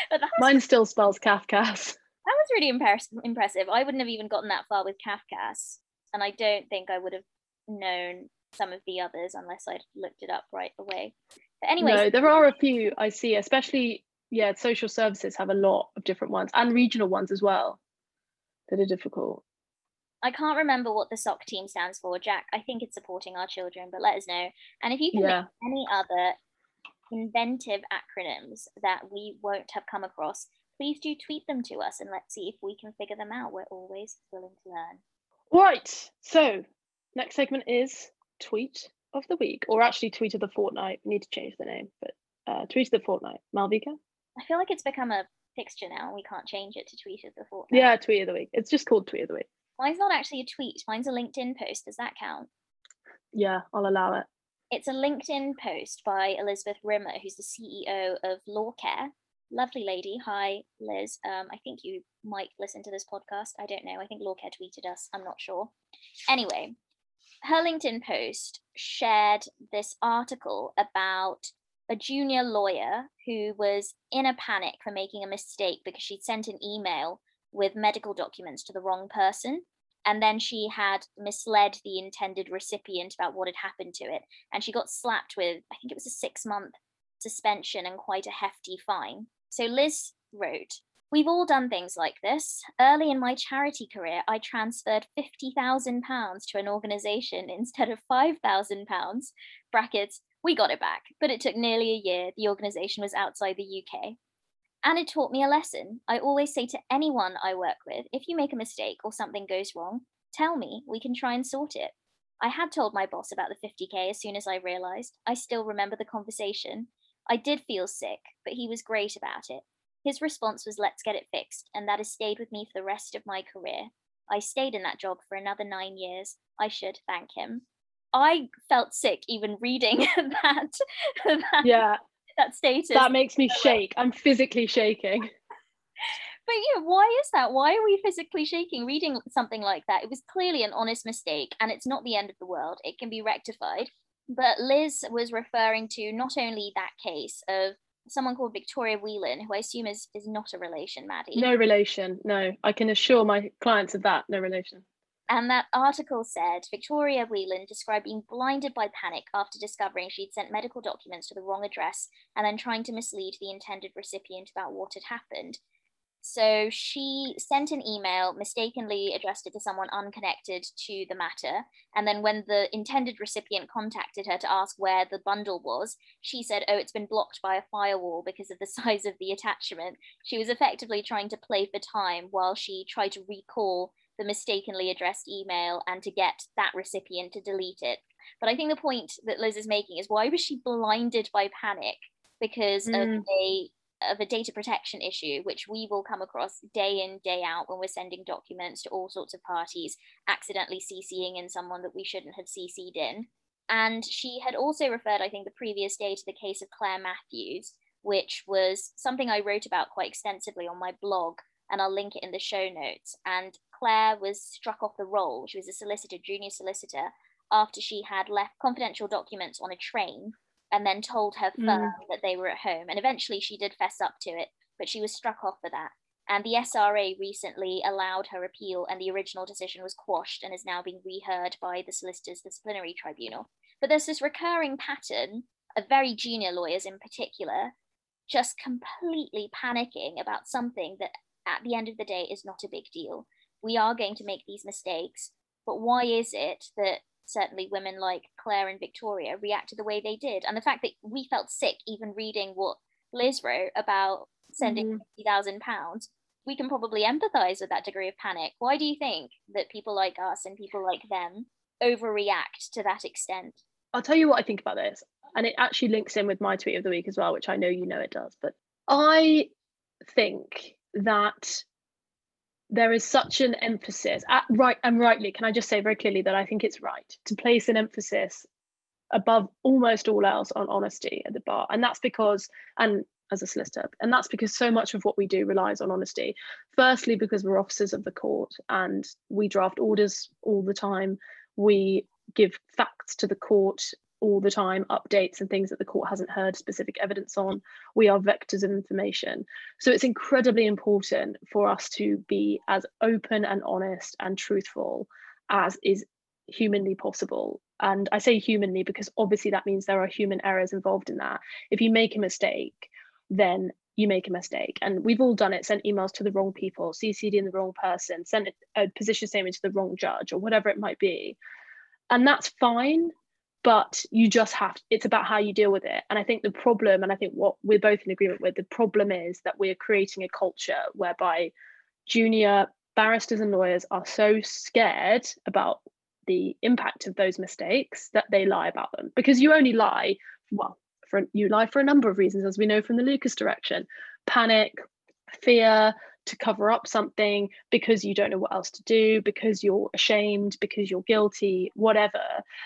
But Mine still spells CAFCASS. That was really impress- impressive. I wouldn't have even gotten that far with CAFCASS. And I don't think I would have known some of the others unless I'd looked it up right away. But anyway, no, there are a few I see, especially yeah, social services have a lot of different ones and regional ones as well that are difficult. I can't remember what the SOC team stands for, Jack. I think it's supporting our children, but let us know. And if you can yeah. any other inventive acronyms that we won't have come across, please do tweet them to us and let's see if we can figure them out. We're always willing to learn. Right. So next segment is tweet of the week, or actually tweet of the fortnight. We need to change the name, but uh, tweet of the fortnight. Malvika? I feel like it's become a fixture now. We can't change it to tweet of the fortnight. Yeah, tweet of the week. It's just called tweet of the week. Mine's not actually a tweet. Mine's a LinkedIn post. Does that count? Yeah, I'll allow it. It's a LinkedIn post by Elizabeth Rimmer, who's the CEO of LawCare. Lovely lady. Hi, Liz. Um, I think you might listen to this podcast. I don't know. I think LawCare tweeted us. I'm not sure. Anyway, her LinkedIn post shared this article about a junior lawyer who was in a panic for making a mistake because she'd sent an email with medical documents to the wrong person. And then she had misled the intended recipient about what had happened to it. And she got slapped with, I think it was a six month suspension and quite a hefty fine. So Liz wrote, We've all done things like this. Early in my charity career, I transferred £50,000 to an organisation instead of £5,000. Brackets, we got it back, but it took nearly a year. The organisation was outside the UK. And it taught me a lesson. I always say to anyone I work with if you make a mistake or something goes wrong, tell me, we can try and sort it. I had told my boss about the 50k as soon as I realised. I still remember the conversation. I did feel sick, but he was great about it. His response was, let's get it fixed, and that has stayed with me for the rest of my career. I stayed in that job for another nine years. I should thank him. I felt sick even reading [laughs] that, [laughs] that yeah that status. That makes me uh, shake. I'm physically shaking. [laughs] But yeah, why is that? Why are we physically shaking reading something like that? It was clearly an honest mistake and it's not the end of the world. It can be rectified. But Liz was referring to not only that case of someone called Victoria Whelan, who I assume is, is not a relation, Maddie. No relation. No, I can assure my clients of that. No relation. And that article said Victoria Whelan described being blinded by panic after discovering she'd sent medical documents to the wrong address and then trying to mislead the intended recipient about what had happened. So she sent an email, mistakenly addressed it to someone unconnected to the matter. And then when the intended recipient contacted her to ask where the bundle was, she said, Oh, it's been blocked by a firewall because of the [laughs] size of the attachment. She was effectively trying to play for time while she tried to recall the mistakenly addressed email and to get that recipient to delete it. But I think the point that Liz is making is why was she blinded by panic because mm. of a of a data protection issue, which we will come across day in, day out when we're sending documents to all sorts of parties, accidentally CCing in someone that we shouldn't have CC'd in. And she had also referred, I think, the previous day to the case of Claire Matthews, which was something I wrote about quite extensively on my blog, and I'll link it in the show notes. And Claire was struck off the roll. She was a solicitor, junior solicitor, after she had left confidential documents on a train and then told her firm mm. that they were at home. And eventually she did fess up to it, but she was struck off for that. And the SRA recently allowed her appeal, and the original decision was quashed and is now being reheard by the Solicitors Disciplinary Tribunal. But there's this recurring pattern of very junior lawyers in particular just completely panicking about something that at the end of the day is not a big deal we are going to make these mistakes. But why is it that certainly women like Claire and Victoria reacted the way they did? And the fact that we felt sick even reading what Liz wrote about sending mm-hmm. £50,000, we can probably empathize with that degree of panic. Why do you think that people like us and people like them overreact to that extent? I'll tell you what I think about this. And it actually links in with my tweet of the week as well, which I know you know it does. But I think that there is such an emphasis at right and rightly can i just say very clearly that i think it's right to place an emphasis above almost all else on honesty at the bar. And that's because and as a solicitor and that's because so much of what we do relies on honesty. Firstly because we're officers of the court and we draft orders all the time. We give facts to the court all the time updates and things that the court hasn't heard specific evidence on. We are vectors of information. So it's incredibly important for us to be as open and honest and truthful as is humanly possible. And I say humanly because obviously that means there are human errors involved in that. If you make a mistake, then you make a mistake. And we've all done it, sent emails to the wrong people, CC'd in the wrong person, sent a position statement to the wrong judge, or whatever it might be. And that's fine but you just have it's about how you deal with it. And i think the problem and i think what we're both in agreement with the problem is that we're creating a culture whereby junior barristers and lawyers are so scared about the impact of those mistakes that they lie about them. Because you only lie well for you lie for a number of reasons as we know from the lucas direction. Panic fear to cover up something because you don't know what else to do, because you're ashamed, because you're guilty, whatever.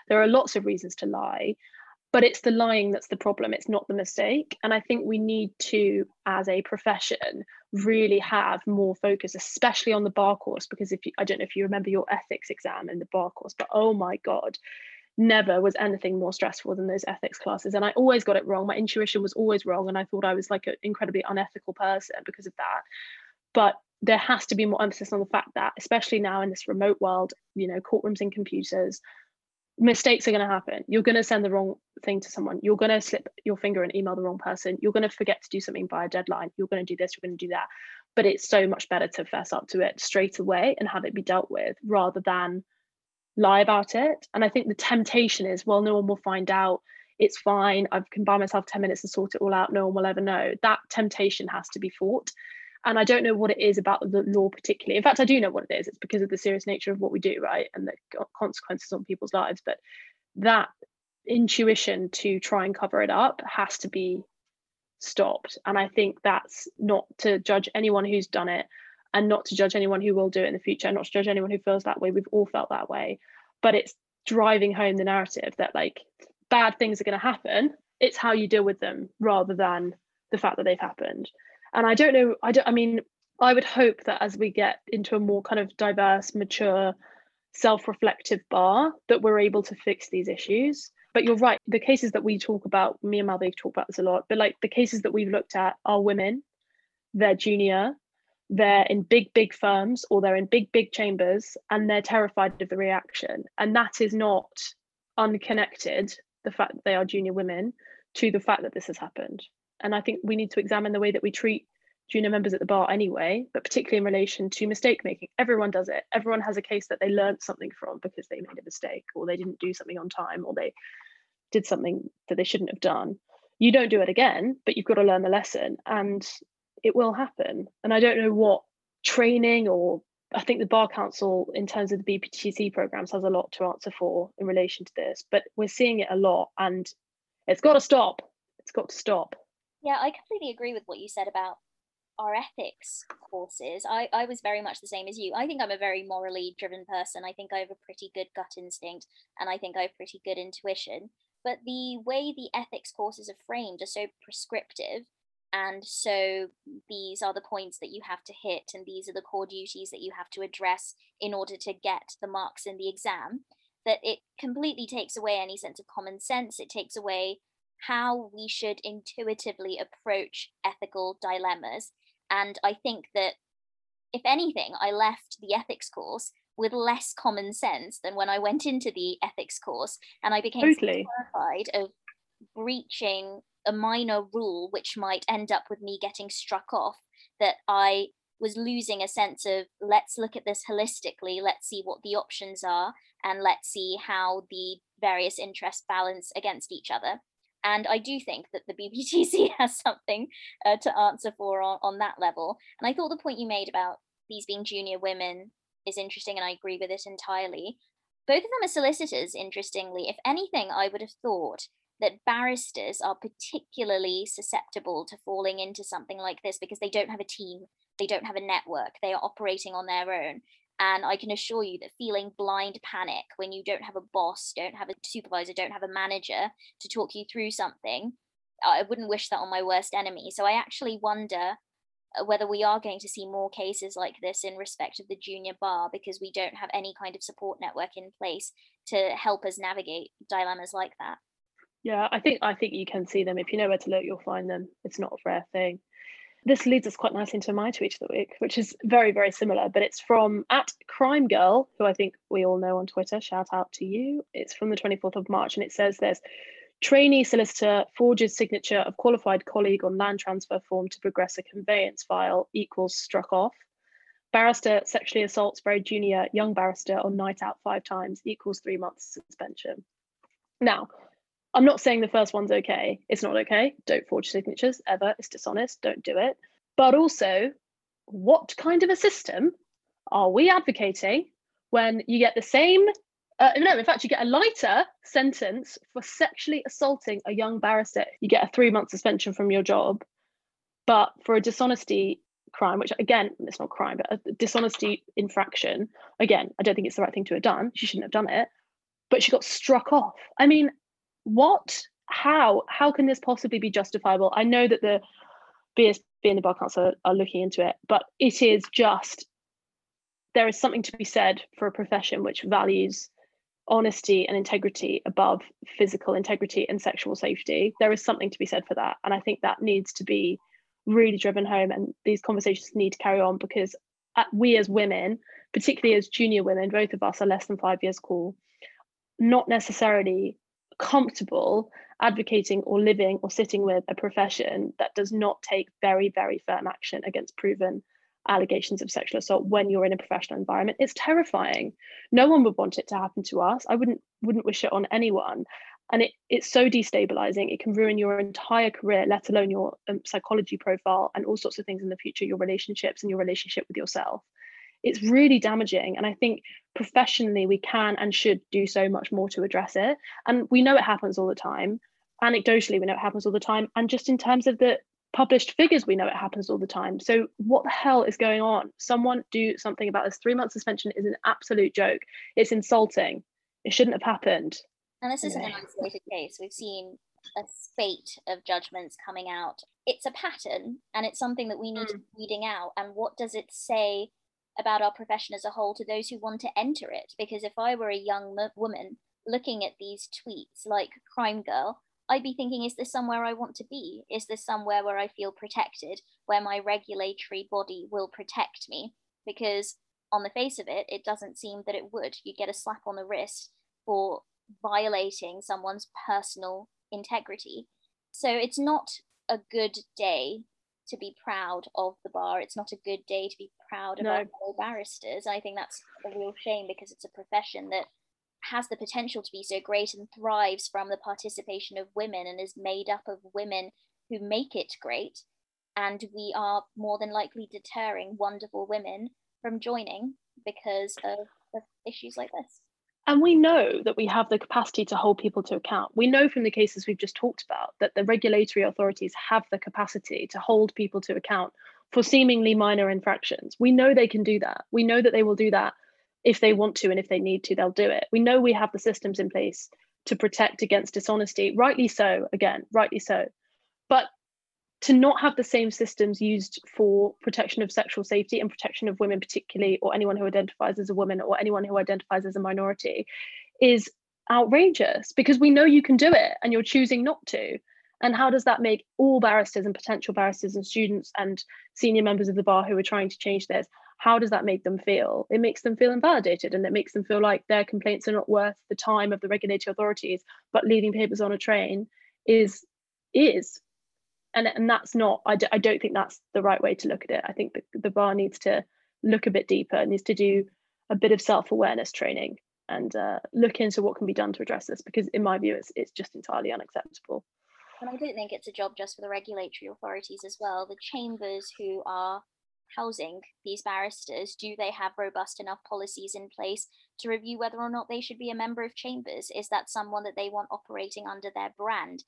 There are lots of reasons to lie, but it's the lying that's the problem. It's not the mistake. And I think we need to, as a profession, really have more focus, especially on the bar course, because if you, I don't know if you remember your ethics exam in the bar course, but oh my God, never was anything more stressful than those ethics classes and i always got it wrong my intuition was always wrong and i thought i was like an incredibly unethical person because of that but there has to be more emphasis on the fact that especially now in this remote world you know courtrooms and computers mistakes are going to happen. You're going to send the wrong thing to someone. You're going to slip your finger and email the wrong person. You're going to forget to do something by a deadline. You're going to do this you're going to do that. But it's so much better to fess up to it straight away and have it be dealt with rather than lie about it. And i think the temptation is well no one will find out. It's fine. I can buy myself 10 minutes to sort it all out. No one will ever know. That temptation has to be fought and I don't know what it is about the law particularly. In fact, I do know what it is. It's because of the serious nature of what we do, right, and the consequences on people's lives. But that intuition to try and cover it up has to be stopped. And I think that's not to judge anyone who's done it, and not to judge anyone who will do it in the future, and not to judge anyone who feels that way. We've all felt that way, but it's driving home the narrative that like bad things are going to happen. It's how you deal with them rather than the fact that they've happened and i don't know i don't i mean i would hope that as we get into a more kind of diverse mature self-reflective bar that we're able to fix these issues. But you're right the cases that we talk about me and Malvi talk about this a lot but like the cases that we've looked at are women they're junior they're in big big firms or they're in big big chambers and they're terrified of the reaction. And that is not unconnected the fact that they are junior women to the fact that this has happened and I think we need to examine the way that we treat junior members at the bar anyway, but particularly in relation to mistake making. Everyone does it. Everyone has a case that they learned something from because they made a mistake or they didn't do something on time or they did something that they shouldn't have done. You don't do it again, but you've got to learn the lesson and it will happen. And I don't know what training or I think the Bar Council, in terms of the BPTC programs, has a lot to answer for in relation to this, but we're seeing it a lot and it's got to stop. It's got to stop. Yeah, I completely agree with what you said about our ethics courses. I, I was very much the same as you. I think I'm a very morally driven person. I think I have a pretty good gut instinct and I think I have pretty good intuition. But the way the ethics courses are framed are so prescriptive. And so these are the points that you have to hit, and these are the core duties that you have to address in order to get the marks in the exam. That it completely takes away any sense of common sense. It takes away how we should intuitively approach ethical dilemmas. And I think that, if anything, I left the ethics course with less common sense than when I went into the ethics course. And I became totally. terrified of breaching a minor rule, which might end up with me getting struck off, that I was losing a sense of let's look at this holistically, let's see what the options are, and let's see how the various interests balance against each other. And I do think that the BPTC [laughs] has something uh, to answer for on, on that level. And I thought the point you made about these being junior women is interesting, and I agree with it entirely. Both of them are solicitors, interestingly. If anything, I would have thought that barristers are particularly susceptible to falling into something like this because they don't have a team, they don't have a network, they are operating on their own. And I can assure you that feeling blind panic when you don't have a boss, don't have a supervisor, don't have a manager to talk you through something, I wouldn't wish that on my worst enemy. So I actually wonder uh, whether we are going to see more cases like this in respect of the junior bar because we don't have any kind of support network in place to help us navigate dilemmas like that. Yeah, I think I think you can see them. If you know where to look, you'll find them. It's not a rare thing. This leads us quite nicely into my tweet of the week, which is very, very similar, but it's from at Crime Girl, who I think we all know on Twitter. Shout out to you. It's from the 24th of March, and it says this trainee solicitor forges signature of qualified colleague on land transfer form to progress a conveyance file equals struck off. Barrister sexually assaults very junior young barrister on night out five times equals three months suspension. Now, I'm not saying the first one's okay. It's not okay. Don't forge signatures ever. It's dishonest. Don't do it. But also, what kind of a system are we advocating when you get the same? Uh, no, in fact, you get a lighter sentence for sexually assaulting a young barrister. You get a three month suspension from your job. But for a dishonesty crime, which again, it's not crime, but a dishonesty infraction, again, I don't think it's the right thing to have done. She shouldn't have done it. But she got struck off. I mean, what how how can this possibly be justifiable? I know that the bsb and the bar council are, are looking into it but it is just there is something to be said for a profession which values honesty and integrity above physical integrity and sexual safety. There is something to be said for that and i think that needs to be really driven home and these conversations need to carry on because uh, we as women particularly as junior women both of us are less than five years cool not necessarily comfortable advocating or living or sitting with a profession that does not take very, very firm action against proven allegations of sexual assault when you're in a professional environment it's terrifying. No one would want it to happen to us. I wouldn't wouldn't wish it on anyone. And it, it's so destabilizing. It can ruin your entire career let alone your um, psychology profile and all sorts of things in the future your relationships and your relationship with yourself it's really damaging. And I think professionally, we can and should do so much more to address it. And we know it happens all the time. Anecdotally, we know it happens all the time. And just in terms of the published figures, we know it happens all the time. So, what the hell is going on? Someone do something about this. Three month suspension is an absolute joke. It's insulting. It shouldn't have happened. And this isn't an isolated case. We've seen a spate of judgments coming out. It's a pattern and it's something that we need mm. to be weeding out. And what does it say about our profession as a whole to those who want to enter it. Because if I were a young woman looking at these tweets like Crime Girl, I'd be thinking, is this somewhere I want to be? Is this somewhere where I feel protected, where my regulatory body will protect me? Because on the face of it, it doesn't seem that it would. You get a slap on the wrist for violating someone's personal integrity. So it's not a good day to be proud of the bar. It's not a good day to be proud of no. our fellow barristers. I think that's a real shame because it's a profession that has the potential to be so great and thrives from the participation of women and is made up of women who make it great. And we are more than likely deterring wonderful women from joining because of, of issues like this. And we know that we have the capacity to hold people to account. We know from the cases we've just talked about that the regulatory authorities have the capacity to hold people to account for seemingly minor infractions. We know they can do that. We know that they will do that if they want to and if they need to, they'll do it. We know we have the systems in place to protect against dishonesty, rightly so, again, rightly so. But to not have the same systems used for protection of sexual safety and protection of women particularly or anyone who identifies as a woman or anyone who identifies as a minority is outrageous because we know you can do it and you're choosing not to. And how does that make all barristers and potential barristers and students and senior members of the bar who are trying to change this how does that make them feel? It makes them feel invalidated and it makes them feel like their complaints are not worth the time of the regulatory authorities but leaving papers on a train is is and and that's not I d- I don't think that's the right way to look at it. I think the, the bar needs to look a bit deeper needs to do a bit of self-awareness training and uh, look into what can be done to address this because in my view it's, it's just entirely unacceptable. And i don't think it's a job just for the regulatory authorities as well. The chambers who are housing these barristers do they have robust enough policies in place to review whether or not they should be a member of chambers? Is that someone that they want operating under their brand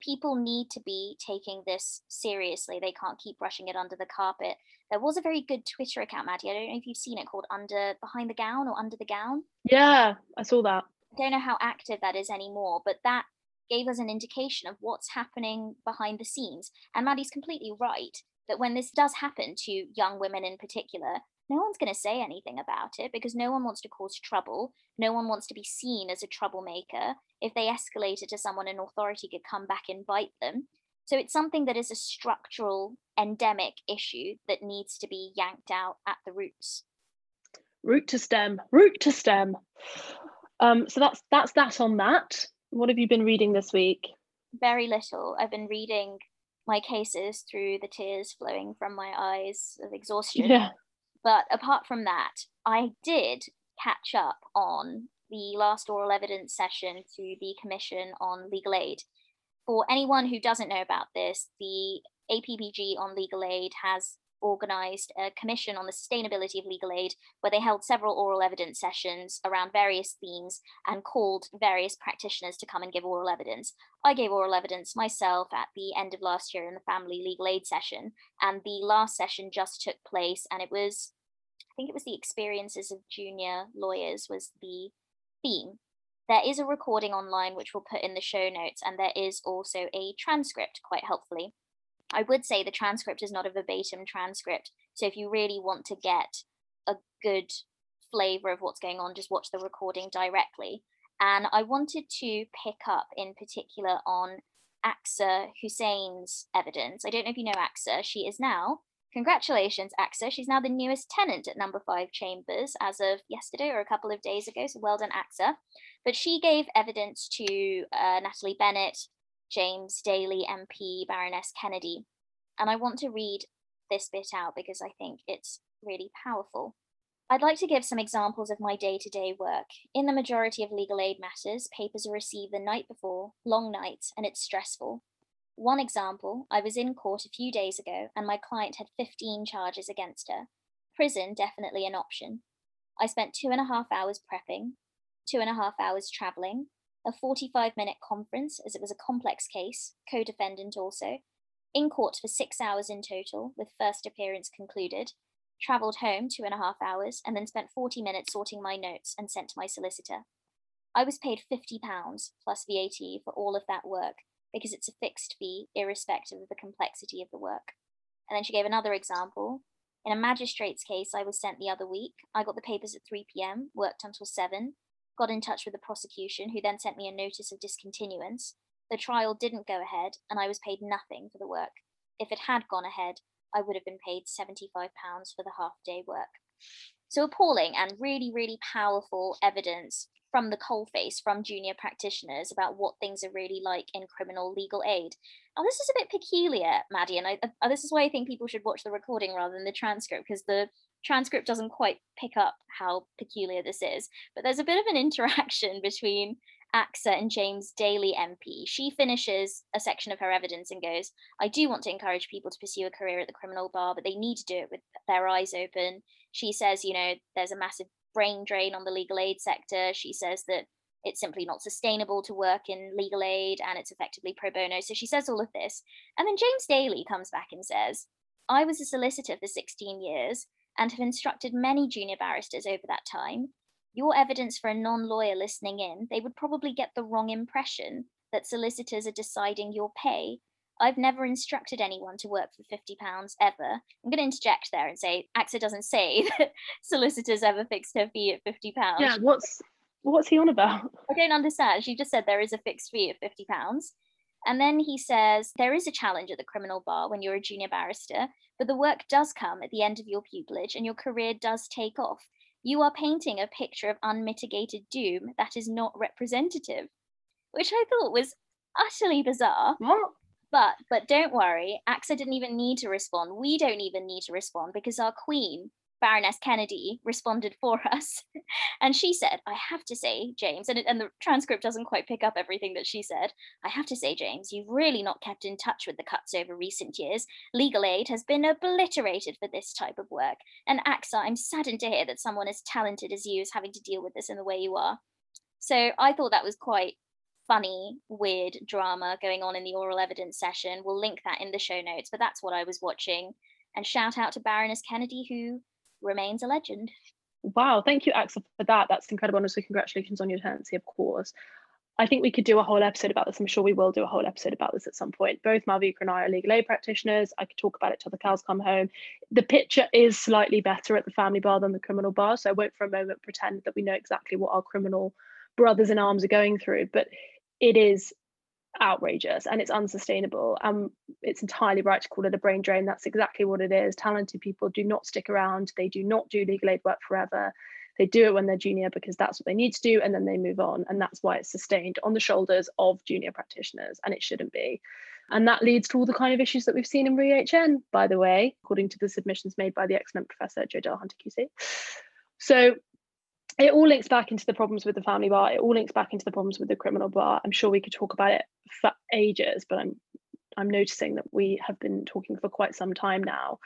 people need to be taking this seriously. They can't keep brushing it under the carpet. There was a very good Twitter account, Maddie. I don't know if you've seen it called Under Behind the Gown or Under the Gown. Yeah, I saw that. I don't know how active that is anymore, but that gave us an indication of what's happening behind the scenes. And Maddie's completely right that when this does happen to young women in particular, no one's going to say anything about it because no one wants to cause trouble. No one wants to be seen as a troublemaker. If they escalate it to someone, an authority could come back and bite them. So it's something that is a structural, endemic issue that needs to be yanked out at the roots. Root to stem, root to stem. Um, so that's that's that on that. What have you been reading this week? Very little. I've been reading my cases through the tears flowing from my eyes of exhaustion. Yeah. But apart from that, I did catch up on the last oral evidence session to the Commission on Legal Aid. For anyone who doesn't know about this, the APPG on legal aid has organised a commission on the sustainability of legal aid where they held several oral evidence sessions around various themes and called various practitioners to come and give oral evidence. I gave oral evidence myself at the end of last year in the family legal aid session, and the last session just took place, and it was, think it was the experiences of junior lawyers was the theme. There is a recording online which we'll put in the show notes, and there is also a transcript, quite helpfully. I would say the transcript is not a verbatim transcript. So if you really want to get a good flavor of what's going on, just watch the recording directly. And I wanted to pick up in particular on Aksa Hussein's evidence. I don't know if you know Aksa. She is now, congratulations, Aksa. She's now the newest tenant at number five Chambers as of yesterday or a couple of days ago. So well done, Aksa. But she gave evidence to uh, Natalie Bennett, James Daly MP, Baroness Kennedy. And I want to read this bit out because I think it's really powerful. I'd like to give some examples of my day to day work. In the majority of legal aid matters, papers are received the night before, long nights, and it's stressful. One example I was in court a few days ago, and my client had 15 charges against her. Prison, definitely an option. I spent two and a half hours prepping, two and a half hours traveling, a 45 minute conference as it was a complex case, co defendant also, in court for six hours in total, with first appearance concluded, travelled home two and a half hours, and then spent 40 minutes sorting my notes and sent to my solicitor. I was paid £50 plus VAT for all of that work because it's a fixed fee, irrespective of the complexity of the work. And then she gave another example. In a magistrate's case I was sent the other week, I got the papers at 3 pm, worked until 7, got in touch with the prosecution, who then sent me a notice of discontinuance. The trial didn't go ahead, and I was paid nothing for the work. If it had gone ahead, I would have been paid £75 for the half day work. So appalling and really, really powerful evidence from the coalface from junior practitioners about what things are really like in criminal legal aid. Now, this is a bit peculiar, Maddie, and I, uh, I, this is why I think people should watch the recording rather than the transcript because the transcript doesn't quite pick up how peculiar this is, but there's a bit of an [laughs] interaction between Aksa and James Daly MP. She finishes a section of her evidence and goes, I do want to encourage people to pursue a career at the criminal bar, but they need to do it with their eyes open. She says, you know, there's a massive brain drain on the legal aid sector. She says that it's simply not sustainable to work in legal aid and it's effectively pro bono. So she says all of this. And then James Daly comes back and says, I was a solicitor for 16 years and have instructed many junior barristers over that time, your evidence for a non lawyer listening in, they would probably get the wrong impression that solicitors are deciding your pay. I've never instructed anyone to work for £50 ever. I'm going to interject there and say Aksa doesn't say [laughs] that solicitors ever fixed her fee at £50. Yeah, what's what's he on about? I don't understand. She just said there is a fixed fee of £50. And then he says there is a challenge at the criminal bar when you're a junior barrister, but the work does come at the end of your pupillage and your career does take off. You are painting a picture of unmitigated doom that is not representative, which I thought was utterly bizarre. What? But but don't worry, Aksa didn't even need to respond. We don't even need to respond because our queen Baroness Kennedy responded for [laughs] us. and she said, I have to say, James, and, and the transcript doesn't quite pick up everything that she said. I have to say, James, you've really not kept in touch with the cuts over recent years. Legal aid has been obliterated for this type of work. And Aksa, I'm saddened to hear that someone as talented as you is having to deal with this in the way you are. So I thought that was quite funny, weird drama going on in the oral evidence session. We'll link that in the show notes, but that's what I was watching. And shout out to Baroness Kennedy, who remains a legend. Wow, thank you, Aksa, for that. That's incredible. And so congratulations on your tenancy, of course. I think we could do a whole episode about this. I'm sure we will do a whole episode about this at some point. Both Malvika and I are legal aid practitioners. I could talk about it till the cows come home. The picture is slightly better at the family bar than the criminal bar. So I won't for a moment pretend that we know exactly what our criminal brothers in arms are going through, but it is outrageous and it's unsustainable. Um, it's entirely right to call it a brain drain. That's exactly what it is. Talented people do not stick around. They do not do legal aid work forever. They do it when they're junior because that's what they need to do, and then they move on. And that's why it's sustained on the shoulders of junior practitioners, and it shouldn't be. And that leads to all the kind of issues that we've seen in ReHN, by the way, according to the submissions made by the excellent Professor Jo Delahunty QC. So it all links back into the problems with the family bar. It all links back into the problems with the criminal bar. I'm sure we could talk about it for ages, but I'm I'm noticing that we have been talking for quite some time now.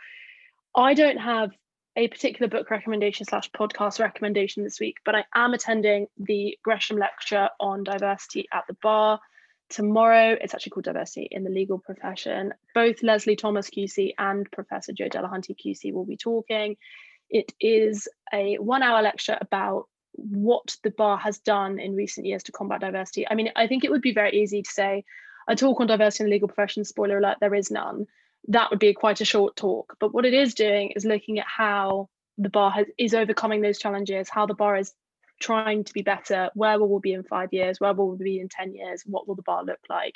I don't have a particular book recommendation slash podcast recommendation this week, but I am attending the Gresham lecture on diversity at the bar tomorrow. It's actually called Diversity in the Legal Profession. Both Leslie Thomas QC and Professor Jo Delahunty QC will be talking. It is a one hour lecture about what the bar has done in recent years to combat diversity. I mean, I think it would be very easy to say a talk on diversity in the legal profession, spoiler alert, there is none. That would be quite a short talk. But what it is doing is looking at how the bar has, is overcoming those challenges, how the bar is trying to be better, where will we be in five years, where will we be in 10 years, what will the bar look like?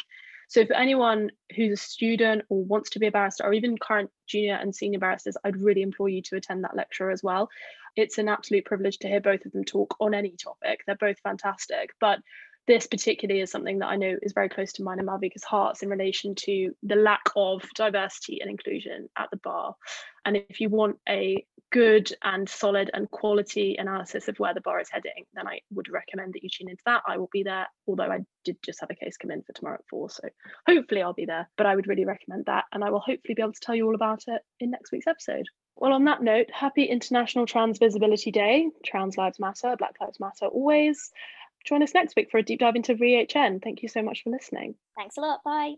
So for anyone who's a student or wants to be a barrister or even current junior and senior barristers, I'd really implore you to attend that lecture as well. It's an absolute privilege to hear both of them talk on any topic. They're both fantastic, but this particularly is something that I know is very close to mine and Malvika's hearts in relation to the lack of diversity and inclusion at the bar. And if you want a good and solid and quality analysis of where the bar is heading, then I would recommend that you tune into that. I will be there, although I did just have a case come in for tomorrow at four. So hopefully I'll be there, but I would really recommend that. And I will hopefully be able to tell you all about it in next week's episode. Well, on that note, happy International Trans Visibility Day. Trans Lives Matter, Black Lives Matter always. Join us next week for a deep dive into Re H-N. Thank you so much for listening. Thanks a lot. Bye.